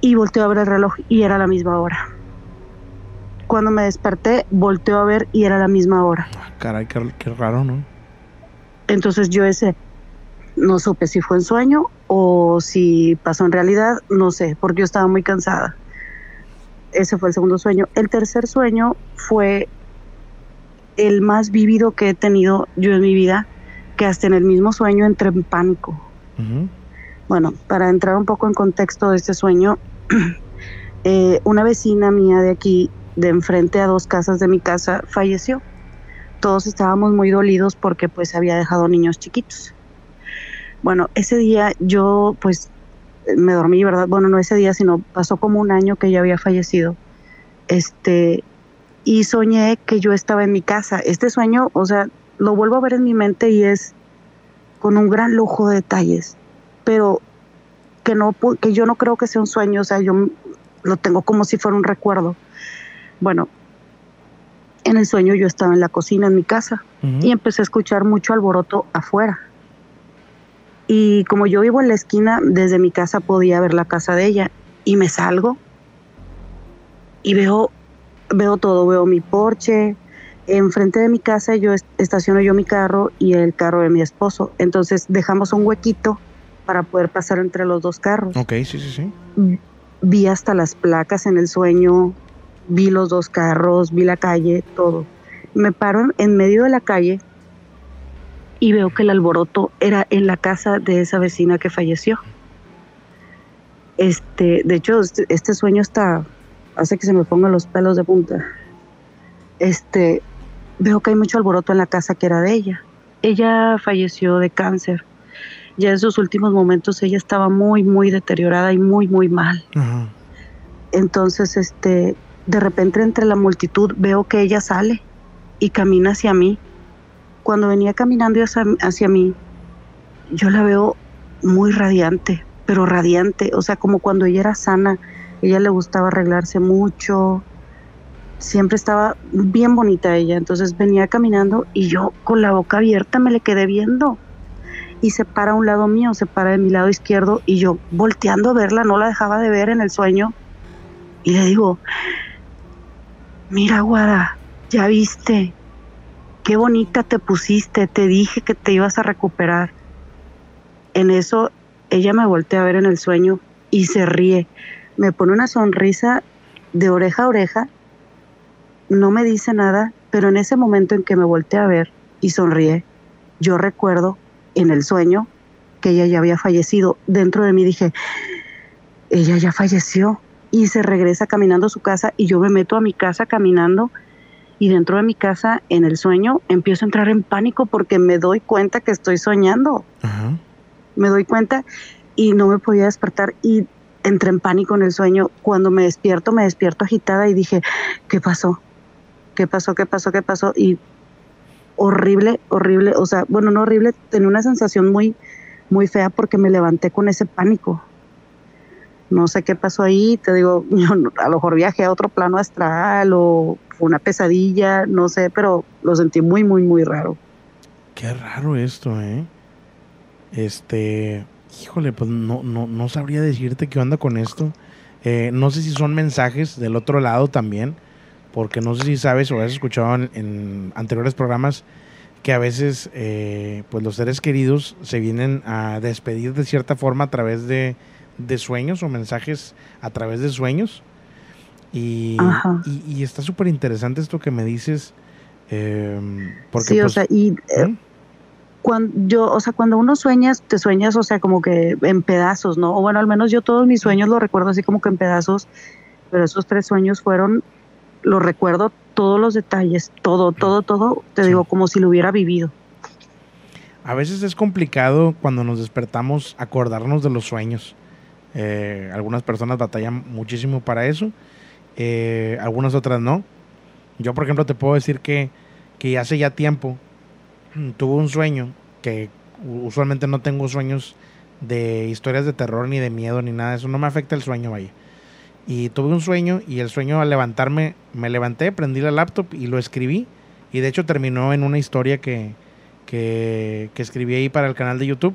[SPEAKER 9] Y volteó a ver el reloj y era la misma hora. Cuando me desperté, volteó a ver y era la misma hora.
[SPEAKER 1] Ah, caray, qué, raro, ¿no?
[SPEAKER 9] Entonces yo ese, no supe si fue en sueño o si pasó en realidad, no sé, porque yo estaba muy cansada. Ese fue el segundo sueño. El tercer sueño fue el más vívido que he tenido yo en mi vida, que hasta en el mismo sueño entré en pánico. Bueno, para entrar un poco en contexto de este sueño, eh, una vecina mía de aquí de enfrente a dos casas de mi casa falleció. Todos estábamos muy dolidos porque pues había dejado niños chiquitos. Bueno, ese día yo pues me dormí, ¿verdad? Bueno, no ese día, sino pasó como un año que ella había fallecido. Este, y soñé que yo estaba en mi casa. Este sueño, o sea, lo vuelvo a ver en mi mente y es con un gran lujo de detalles, pero que no que yo no creo que sea un sueño, o sea, yo lo tengo como si fuera un recuerdo. Bueno, en el sueño yo estaba en la cocina en mi casa y empecé a escuchar mucho alboroto afuera. Y como yo vivo en la esquina, desde mi casa podía ver la casa de ella y me salgo y veo veo todo, veo mi porche, enfrente de mi casa yo estaciono yo mi carro y el carro de mi esposo. Entonces dejamos un huequito para poder pasar entre los dos carros.
[SPEAKER 1] Ok, sí, sí, sí.
[SPEAKER 9] Vi hasta las placas en el sueño, vi los dos carros, vi la calle, todo. Me paro en medio de la calle y veo que el alboroto era en la casa de esa vecina que falleció. Este, de hecho, este, este sueño está, hace que se me pongan los pelos de punta. Este, veo que hay mucho alboroto en la casa que era de ella. Ella falleció de cáncer. Ya en sus últimos momentos ella estaba muy, muy deteriorada y muy, muy mal. Entonces, este, de repente entre la multitud veo que ella sale y camina hacia mí. Cuando venía caminando hacia, mí, yo la veo muy radiante, pero radiante, o sea, como cuando ella era sana, ella le gustaba arreglarse mucho, siempre estaba bien bonita ella, entonces venía caminando y yo con la boca abierta me le quedé viendo. Y se para a un lado mío, se para de mi lado izquierdo y yo volteando a verla, no la dejaba de ver en el sueño. Y le digo, mira Guada, ya viste, qué bonita te pusiste, te dije que te ibas a recuperar. En eso ella me voltea a ver en el sueño y se ríe, me pone una sonrisa de oreja a oreja, no me dice nada, pero en ese momento en que me voltea a ver y sonríe, yo recuerdo en el sueño que ella ya había fallecido. Dentro de mí dije, ella ya falleció y se regresa caminando a su casa y yo me meto a mi casa caminando y dentro de mi casa, en el sueño, empiezo a entrar en pánico porque me doy cuenta que estoy soñando. Me doy cuenta y no me podía despertar y entré en pánico en el sueño. Cuando me despierto, me despierto agitada y dije, ¿qué pasó? ¿Qué pasó? ¿Qué pasó? ¿Qué pasó? Y horrible, horrible, o sea, bueno, no horrible, tenía una sensación muy, muy fea porque me levanté con ese pánico. No sé qué pasó ahí, te digo, a lo mejor viajé a otro plano astral o una pesadilla, no sé, pero lo sentí muy, muy, muy raro.
[SPEAKER 1] Qué raro esto, ¿eh? Este, híjole, pues no, no, no sabría decirte qué onda con esto. Eh, no sé si son mensajes del otro lado también, porque no sé si sabes o has escuchado en, anteriores programas que a veces eh, pues los seres queridos se vienen a despedir de cierta forma a través de, de sueños o mensajes a través de sueños. Y, y, está súper interesante esto que me dices. Em, porque,
[SPEAKER 9] sí, o
[SPEAKER 1] pues,
[SPEAKER 9] sea, y eh, cuando yo, o sea, cuando uno sueñas, te sueñas, o sea, como que en pedazos, ¿no? O bueno, al menos yo todos mis sueños los recuerdo así como que en pedazos, pero esos tres sueños fueron, los recuerdo todos los detalles, todo, todo, todo, te digo, como si lo hubiera vivido.
[SPEAKER 1] A veces es complicado cuando nos despertamos acordarnos de los sueños. Eh, algunas personas batallan muchísimo para eso eh, algunas otras no. Yo, por ejemplo, te puedo decir que, que hace ya tiempo tuve un sueño, que usualmente no tengo sueños de historias de terror ni de miedo ni nada, eso no me afecta el sueño, vaya. Y tuve un sueño y el sueño al levantarme, me levanté, prendí la laptop y lo escribí. Y de hecho terminó en una historia que, que, que escribí ahí para el canal de YouTube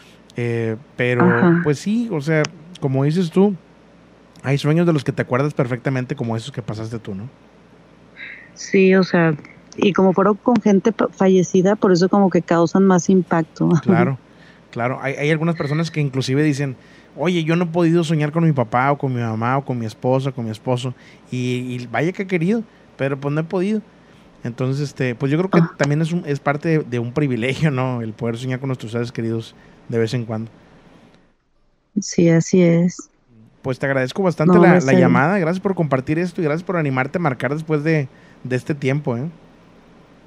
[SPEAKER 1] Eh, pero, pues sí, o sea, como dices tú, hay sueños de los que te acuerdas perfectamente como esos que pasaste tú, ¿no?
[SPEAKER 9] Sí, o sea, y como fueron con gente fallecida, por eso como que causan más impacto.
[SPEAKER 1] Claro, claro. Hay, hay algunas personas que inclusive dicen, oye, yo no he podido soñar con mi papá o con mi mamá o con mi esposa, con mi esposo, y, vaya que he querido, pero pues no he podido. Entonces, este, pues yo creo que ah. también es, un, es parte de, de, un privilegio, ¿no? El poder soñar con nuestros seres queridos de vez en cuando.
[SPEAKER 9] Sí, así es.
[SPEAKER 1] Pues te agradezco bastante la, llamada, gracias por compartir esto y gracias por animarte a marcar después de, este tiempo. ¿eh?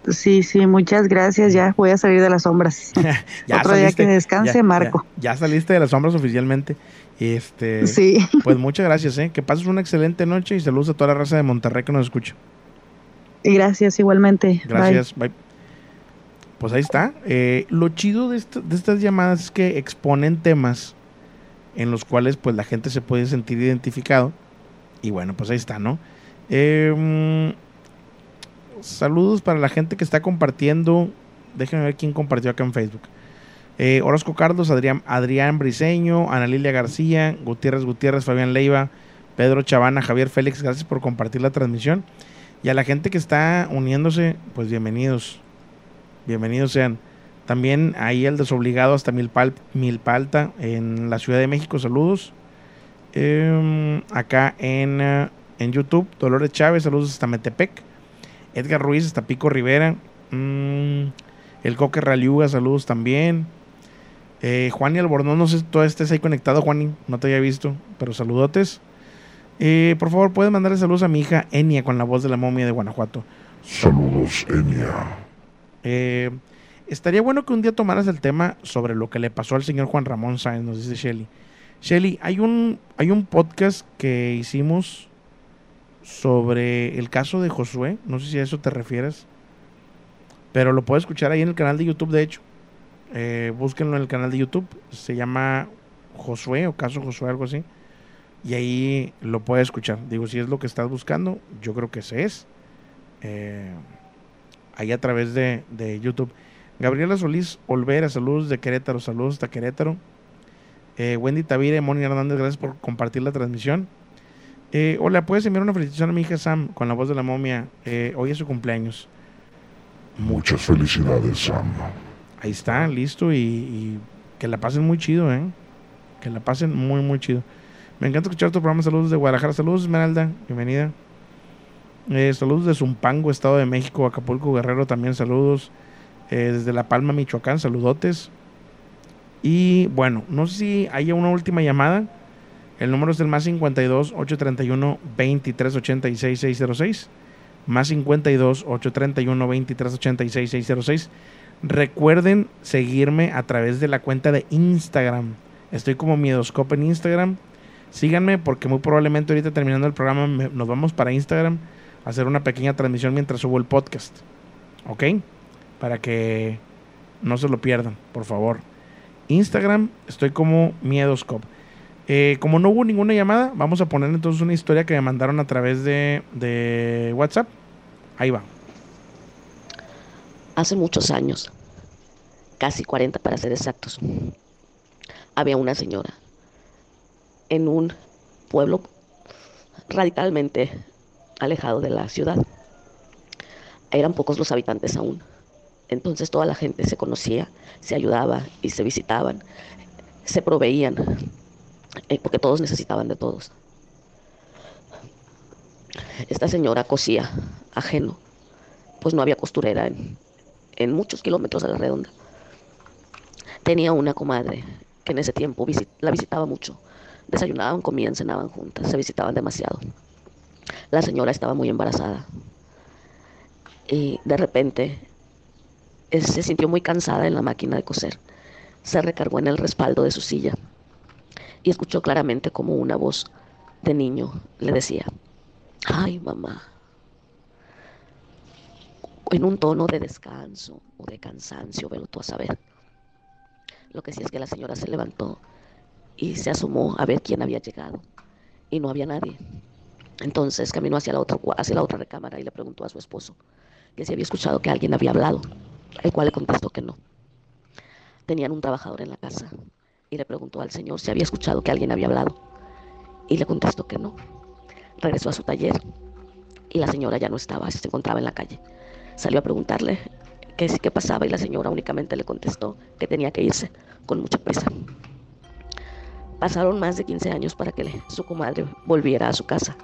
[SPEAKER 9] Sí, sí, muchas gracias. Ya voy a salir de las sombras. ya Otro día que descanse, Marco.
[SPEAKER 1] Ya, saliste de las sombras oficialmente. Este,
[SPEAKER 9] sí.
[SPEAKER 1] Pues muchas gracias. ¿eh? Que pases una excelente noche y saludos a toda la raza de Monterrey que nos escucha.
[SPEAKER 9] Gracias, igualmente.
[SPEAKER 1] Gracias. Bye pues ahí está. Eh, lo chido de, estas llamadas es que exponen temas en los cuales pues la gente se puede sentir identificado. Y bueno, pues ahí está, ¿no? Em, saludos para la gente que está compartiendo. Déjenme ver quién compartió acá en Facebook. Eh, Orozco Carlos, Adrián, Adrián Briseño, Ana Lilia García, Gutiérrez Gutiérrez, Fabián Leiva, Pedro Chavana, Javier Félix, gracias por compartir la transmisión. Y a la gente que está uniéndose, pues bienvenidos. Bienvenidos sean. También ahí el desobligado hasta Milpalta en la Ciudad de México. Saludos. Em, acá en, eh, en YouTube, Dolores Chávez, saludos hasta Metepec. Edgar Ruiz hasta Pico Rivera. Mm, el Coque Raliuga, saludos también. Eh, Juan y Albornoz, no sé si tú estés ahí conectado, Juan, no te había visto, pero saludotes. Eh, por favor, puedes mandarle saludos a mi hija Enia con la voz de la momia de Guanajuato.
[SPEAKER 2] Saludos, Enia.
[SPEAKER 1] Eh, estaría bueno que un día tomaras el tema sobre lo que le pasó al señor Juan Ramón Sáenz, nos dice Shelly. Shelly, hay un, hay un podcast que hicimos sobre el caso de Josué. No sé si a eso te refieres. Pero lo puedes escuchar ahí en el canal de YouTube, de hecho. Eh, búsquenlo en el canal de YouTube. Se llama Josué o Caso Josué, algo así. Y ahí lo puedes escuchar. Digo, si es lo que estás buscando, yo creo que ese es. Eh, ahí a través de, de, YouTube. Gabriela Solís Olvera, saludos de Querétaro, saludos hasta Querétaro. Eh, Wendy Tavira y Moni Hernández, gracias por compartir la transmisión. Eh, hola, ¿puedes enviar una felicitación a mi hija Sam con la voz de la momia? hoy es su cumpleaños.
[SPEAKER 2] Muchas felicidades, Sam.
[SPEAKER 1] Ahí está, listo y, y que la pasen muy chido, ¿eh? Que la pasen muy, muy chido. Me encanta escuchar tu programa. Saludos de Guadalajara. Saludos, Esmeralda. Bienvenida. Eh, saludos de Zumpango, Estado de México, Acapulco, Guerrero. También saludos. Eh, desde La Palma, Michoacán. Saludotes. Y bueno, no sé si haya una última llamada. El número es el más 52 831 2386 606. Más 52 831 2386 606. Recuerden seguirme a través de la cuenta de Instagram. Estoy como Miedoscope en Instagram. Síganme porque muy probablemente ahorita terminando el programa nos vamos para Instagram hacer una pequeña transmisión mientras subo el podcast. ¿Ok? Para que no se lo pierdan, por favor. Instagram, estoy como Miedoscope. Eh, como no hubo ninguna llamada, vamos a poner entonces una historia que me mandaron a través de, de WhatsApp. Ahí va.
[SPEAKER 11] Hace muchos años, casi 40 para ser exactos, había una señora en un pueblo radicalmente alejado de la ciudad. Eran pocos los habitantes aún. Entonces toda la gente se conocía, se ayudaba y se visitaban, se proveían, eh, porque todos necesitaban de todos. Esta señora cosía ajeno, pues no había costurera en, en muchos kilómetros a la redonda. Tenía una comadre que en ese tiempo la visitaba mucho. Desayunaban, comían, cenaban juntas, se visitaban demasiado. La señora estaba muy embarazada y de repente se sintió muy cansada en la máquina de coser. Se recargó en el respaldo de su silla y escuchó claramente como una voz de niño le decía, ay mamá, en un tono de descanso o de cansancio, velo tú a saber. Lo que sí es que la señora se levantó y se asomó a ver quién había llegado y no había nadie. Entonces caminó hacia la otra, hacia la otra recámara y le preguntó a su esposo que si había escuchado que alguien había hablado, el cual le contestó que no. Tenían un trabajador en la casa y le preguntó al señor si había escuchado que alguien había hablado y le contestó que no. Regresó a su taller y la señora ya no estaba, se encontraba en la calle. Salió a preguntarle qué, qué pasaba y la señora únicamente le contestó que tenía que irse con mucha prisa. Pasaron más de 15 años para que su comadre volviera a su casa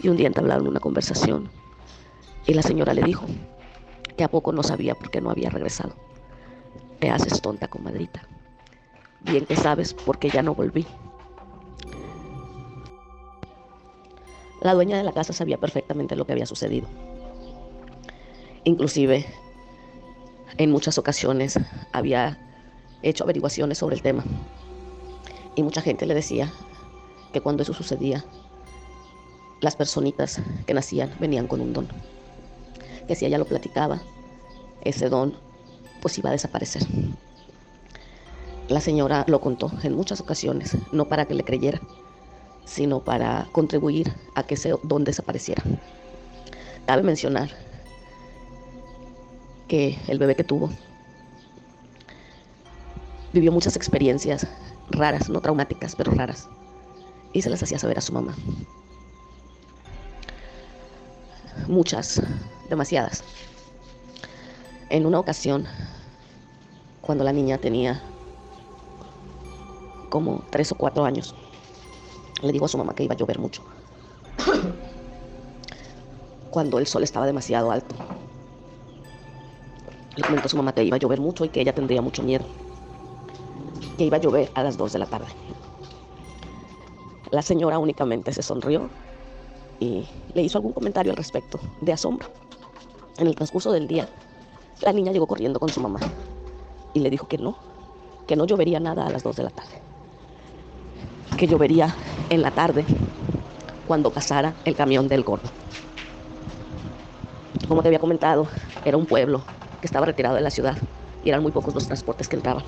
[SPEAKER 11] y un día entablaron una conversación y la señora le dijo que a poco no sabía por qué no había regresado. Te haces tonta, comadrita. Bien que sabes por qué ya no volví. La dueña de la casa sabía perfectamente lo que había sucedido. Inclusive, en muchas ocasiones había hecho averiguaciones sobre el tema. Y mucha gente le decía que cuando eso sucedía, las personitas que nacían venían con un don. Que si ella lo platicaba, ese don pues iba a desaparecer. La señora lo contó en muchas ocasiones, no para que le creyera, sino para contribuir a que ese don desapareciera. Cabe mencionar que el bebé que tuvo vivió muchas experiencias raras, no traumáticas, pero raras, y se las hacía saber a su mamá. Muchas, demasiadas. En una ocasión, cuando la niña tenía como tres o cuatro años, le dijo a su mamá que iba a llover mucho. Cuando el sol estaba demasiado alto. Le comentó a su mamá que iba a llover mucho y que ella tendría mucho miedo que iba a llover a las 2 de la tarde. La señora únicamente se sonrió y le hizo algún comentario al respecto, de asombro. En el transcurso del día, la niña llegó corriendo con su mamá y le dijo que no, que no llovería nada a las 2 de la tarde, que llovería en la tarde cuando pasara el camión del gordo. Como te había comentado, era un pueblo que estaba retirado de la ciudad y eran muy pocos los transportes que entraban.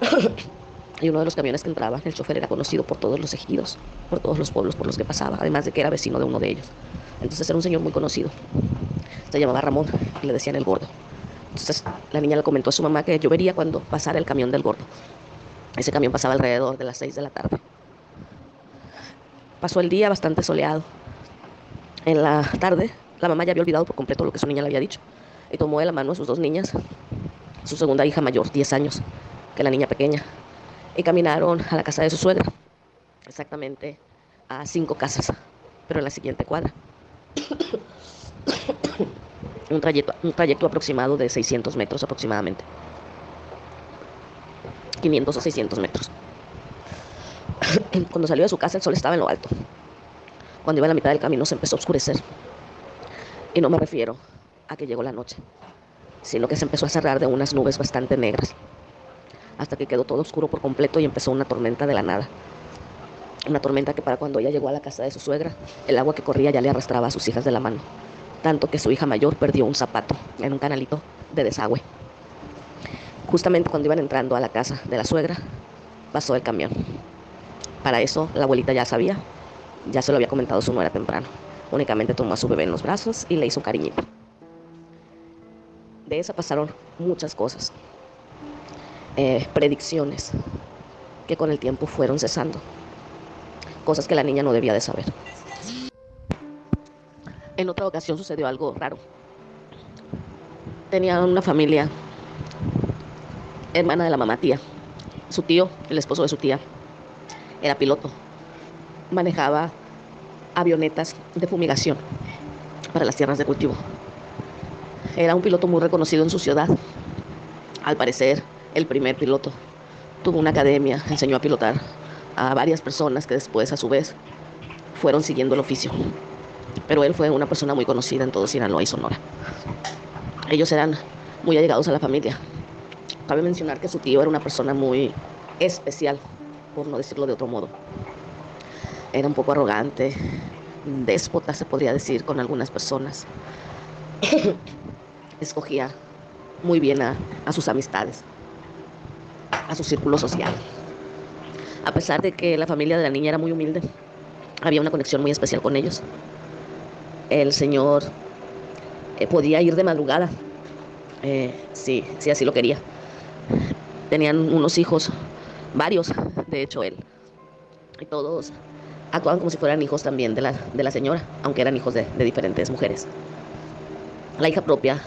[SPEAKER 11] y uno de los camiones que entraba, el chofer era conocido por todos los ejidos, por todos los pueblos por los que pasaba, además de que era vecino de uno de ellos. Entonces era un señor muy conocido. Se llamaba Ramón y le decían el gordo. Entonces la niña le comentó a su mamá que llovería cuando pasara el camión del gordo. Ese camión pasaba alrededor de las 6 de la tarde. Pasó el día bastante soleado. En la tarde, la mamá ya había olvidado por completo lo que su niña le había dicho y tomó de la mano a sus dos niñas, su segunda hija mayor, 10 años, que la niña pequeña, y caminaron a la casa de su suegra, exactamente a cinco casas, pero en la siguiente cuadra. un, trayecto, un trayecto aproximado de 600 metros aproximadamente. 500 o 600 metros. Cuando salió de su casa el sol estaba en lo alto. Cuando iba a la mitad del camino se empezó a oscurecer. Y no me refiero a que llegó la noche, sino que se empezó a cerrar de unas nubes bastante negras, hasta que quedó todo oscuro por completo y empezó una tormenta de la nada. Una tormenta que para cuando ella llegó a la casa de su suegra, el agua que corría ya le arrastraba a sus hijas de la mano, tanto que su hija mayor perdió un zapato en un canalito de desagüe. Justamente cuando iban entrando a la casa de la suegra, pasó el camión. Para eso la abuelita ya sabía, ya se lo había comentado su nuera temprano. Únicamente tomó a su bebé en los brazos y le hizo cariñito. De esa pasaron muchas cosas, eh, predicciones que con el tiempo fueron cesando, cosas que la niña no debía de saber. En otra ocasión sucedió algo raro. Tenía una familia, hermana de la mamá tía. Su tío, el esposo de su tía, era piloto. Manejaba avionetas de fumigación para las tierras de cultivo. Era un piloto muy reconocido en su ciudad. Al parecer, el primer piloto. Tuvo una academia, enseñó a pilotar a varias personas que después, a su vez, fueron siguiendo el oficio. Pero él fue una persona muy conocida en todo Sinaloa y Sonora. Ellos eran muy allegados a la familia. Cabe mencionar que su tío era una persona muy especial, por no decirlo de otro modo. Era un poco arrogante, déspota, se podría decir, con algunas personas. Escogía muy bien a, a sus amistades, a su círculo social. A pesar de que la familia de la niña era muy humilde, había una conexión muy especial con ellos. El señor eh, podía ir de madrugada, eh, sí, así lo quería. Tenían unos hijos, varios, de hecho él, y todos actuaban como si fueran hijos también de la, de la señora, aunque eran hijos de, de diferentes mujeres. La hija propia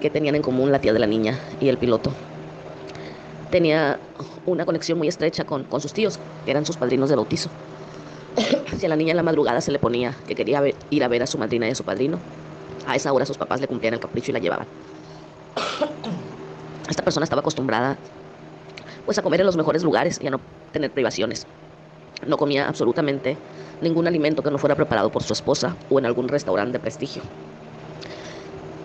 [SPEAKER 11] que tenían en común la tía de la niña y el piloto tenía una conexión muy estrecha con, sus tíos, que eran sus padrinos de bautizo. si a la niña en la madrugada se le ponía que quería ir a ver a su madrina y a su padrino, a esa hora sus papás le cumplían el capricho y la llevaban. Esta persona estaba acostumbrada pues a comer en los mejores lugares y a no tener privaciones. No comía absolutamente ningún alimento que no fuera preparado por su esposa o en algún restaurante de prestigio.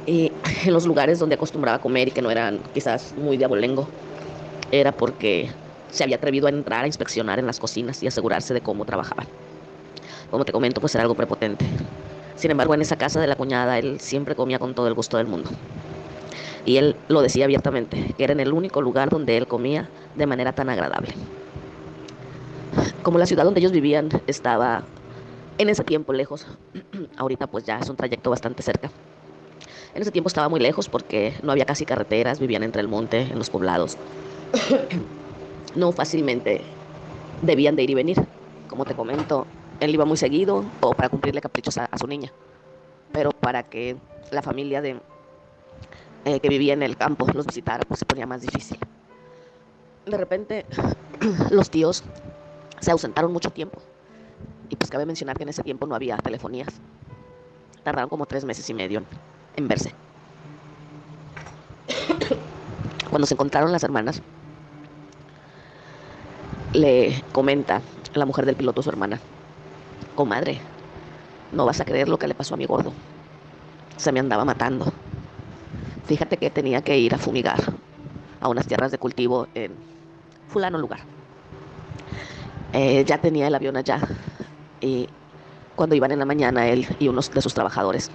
[SPEAKER 11] Y en los lugares donde acostumbraba comer y que no eran quizás muy de abolengo, era porque se había atrevido a entrar a inspeccionar en las cocinas y asegurarse de cómo trabajaban. Como te comento, pues era algo prepotente. Sin embargo, en esa casa de la cuñada, él siempre comía con todo el gusto del mundo. Y él lo decía abiertamente, que era en el único lugar donde él comía de manera tan agradable. Como la ciudad donde ellos vivían estaba en ese tiempo lejos, ahorita pues ya es un trayecto bastante cerca. En ese tiempo estaba muy lejos porque no había casi carreteras, vivían entre el monte, en los poblados. no fácilmente debían de ir y venir. Como te comento, él iba muy seguido o para cumplirle caprichos a, a su niña. Pero para que la familia de, eh, que vivía en el campo los visitara, pues se ponía más difícil. De repente, los tíos se ausentaron mucho tiempo. Y pues cabe mencionar que en ese tiempo no había telefonías. Tardaron como tres meses y medio en, en verse. Cuando se encontraron las hermanas, le comenta la mujer del piloto a su hermana, comadre, no vas a creer lo que le pasó a mi gordo. Se me andaba matando. Fíjate que tenía que ir a fumigar a unas tierras de cultivo en fulano lugar. Eh, ya tenía el avión allá Y cuando iban en la mañana, él y unos de sus trabajadores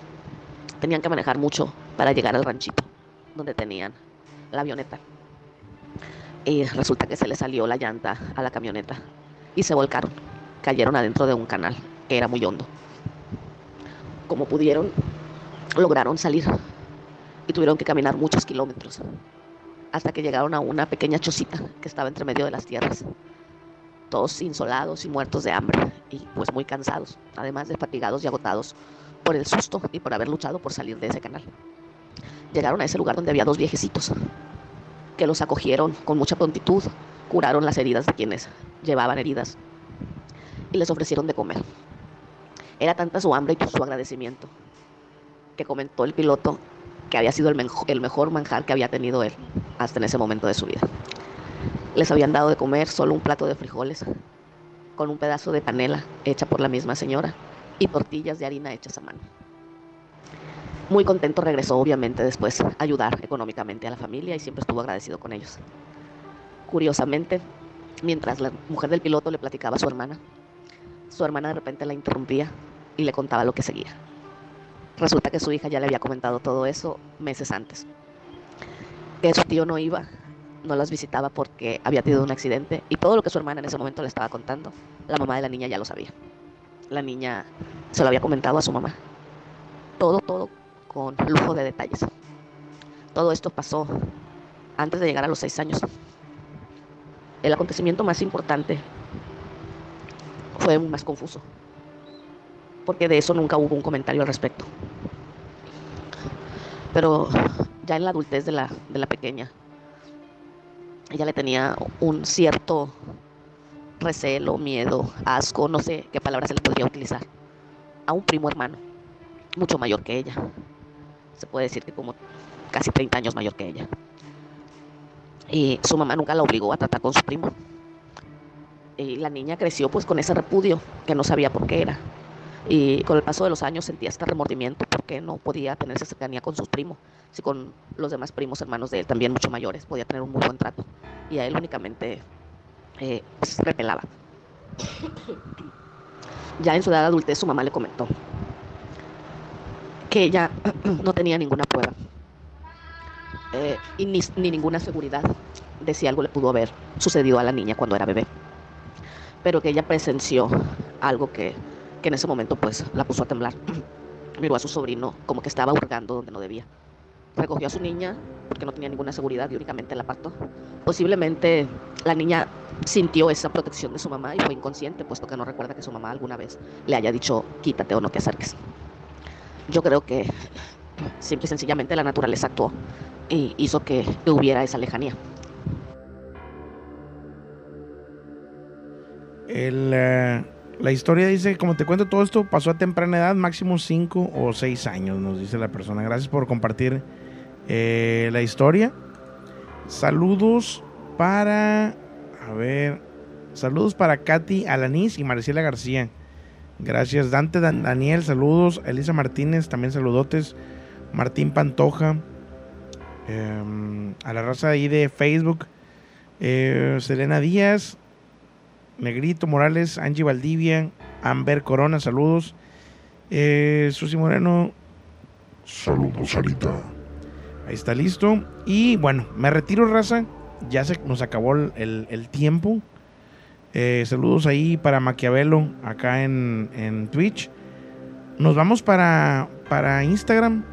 [SPEAKER 11] tenían que manejar mucho para llegar al ranchito donde tenían la avioneta. Y resulta que se le salió la llanta a la camioneta y se volcaron. Cayeron adentro de un canal que era muy hondo. Como pudieron, lograron salir y tuvieron que caminar muchos kilómetros hasta que llegaron a una pequeña chocita que estaba entre medio de las tierras. Todos insolados y muertos de hambre y pues muy cansados, además de fatigados y agotados por el susto y por haber luchado por salir de ese canal. Llegaron a ese lugar donde había dos viejecitos que los acogieron con mucha prontitud, curaron las heridas de quienes llevaban heridas y les ofrecieron de comer. Era tanta su hambre y su agradecimiento que comentó el piloto que había sido el, mejor manjar que había tenido él hasta en ese momento de su vida. Les habían dado de comer solo un plato de frijoles con un pedazo de panela hecha por la misma señora y tortillas de harina hechas a mano. Muy contento regresó obviamente después a ayudar económicamente a la familia y siempre estuvo agradecido con ellos. Curiosamente, mientras la mujer del piloto le platicaba a su hermana, su hermana de repente la interrumpía y le contaba lo que seguía. Resulta que su hija ya le había comentado todo eso meses antes. Que su tío no iba, no las visitaba porque había tenido un accidente y todo lo que su hermana en ese momento le estaba contando, la mamá de la niña ya lo sabía. La niña se lo había comentado a su mamá. Todo, todo con lujo de detalles. Todo esto pasó antes de llegar a los seis años. El acontecimiento más importante fue más confuso, porque de eso nunca hubo un comentario al respecto. Pero ya en la adultez de la, de la pequeña, ella le tenía un cierto recelo, miedo, asco, no sé qué palabra se le podría utilizar, a un primo hermano, mucho mayor que ella. Se puede decir que como casi 30 años mayor que ella. Y su mamá nunca la obligó a tratar con su primo. Y la niña creció pues con ese repudio que no sabía por qué era. Y con el paso de los años sentía este remordimiento porque no podía tener cercanía con sus primos, si con los demás primos hermanos de él, también mucho mayores, podía tener un muy buen trato. Y a él únicamente eh, pues, repelaba. ya en su edad adultez su mamá le comentó que ella no tenía ninguna prueba eh, y ni, ni ninguna seguridad de si algo le pudo haber sucedido a la niña cuando era bebé, pero que ella presenció algo que, que en ese momento pues la puso a temblar. Miró a su sobrino como que estaba hurgando donde no debía. Recogió a su niña porque no tenía ninguna seguridad y únicamente la apartó. Posiblemente la niña sintió esa protección de su mamá y fue inconsciente, puesto que no recuerda que su mamá alguna vez le haya dicho quítate o no te acerques. Yo creo que simple y sencillamente la naturaleza actuó y hizo que, hubiera esa lejanía.
[SPEAKER 1] Eh, la historia dice, como te cuento, todo esto pasó a temprana edad, máximo 5 o 6 años, nos dice la persona. Gracias por compartir eh, la historia. Saludos para, a ver, saludos para Katy Alanís y Maricela García. Gracias, Dante Dan- Daniel, saludos. Elisa Martínez, también saludotes. Martín Pantoja, eh, a la raza ahí de Facebook. Eh, Selena Díaz, Negrito Morales, Angie Valdivia, Amber Corona, saludos. Eh, Susi Moreno,
[SPEAKER 2] Saludos, Sarita.
[SPEAKER 1] ahí está listo. Y bueno, me retiro, raza. Ya se nos acabó el, el- el tiempo. Eh, saludos ahí para Maquiavelo, acá en, en Twitch. Nos vamos para, para Instagram.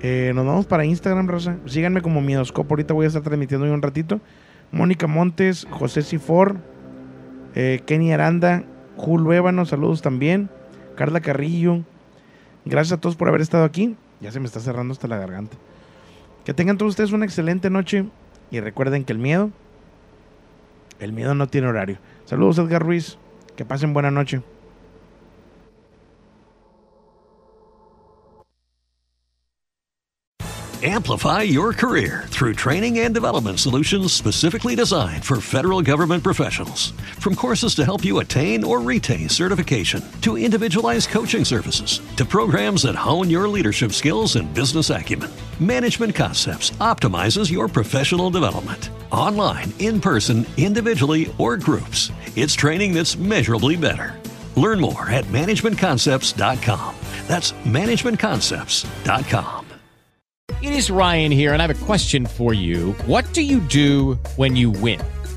[SPEAKER 1] Eh, nos vamos para Instagram, raza. Síganme como Miedoscopo. Ahorita voy a estar transmitiendo un ratito. Mónica Montes, José Sifor, eh, Kenny Aranda, Julio Ébano, saludos también. Carla Carrillo. Gracias a todos por haber estado aquí. Ya se me está cerrando hasta la garganta. Que tengan todos ustedes una excelente noche. Y recuerden que el miedo, el miedo no tiene horario. Saludos Edgar Ruiz. Que pasen buena noche.
[SPEAKER 12] Amplify your career through training and development solutions specifically designed for federal government professionals. From courses to help you attain or retain certification, to individualized coaching services, to programs that hone your leadership skills and business acumen, Management Concepts optimizes your professional development. Online, in person, individually, or groups, it's training that's measurably better. Learn more at managementconcepts.com. That's managementconcepts.com.
[SPEAKER 13] It is Ryan here, and I have a question for you. What do you do when you win?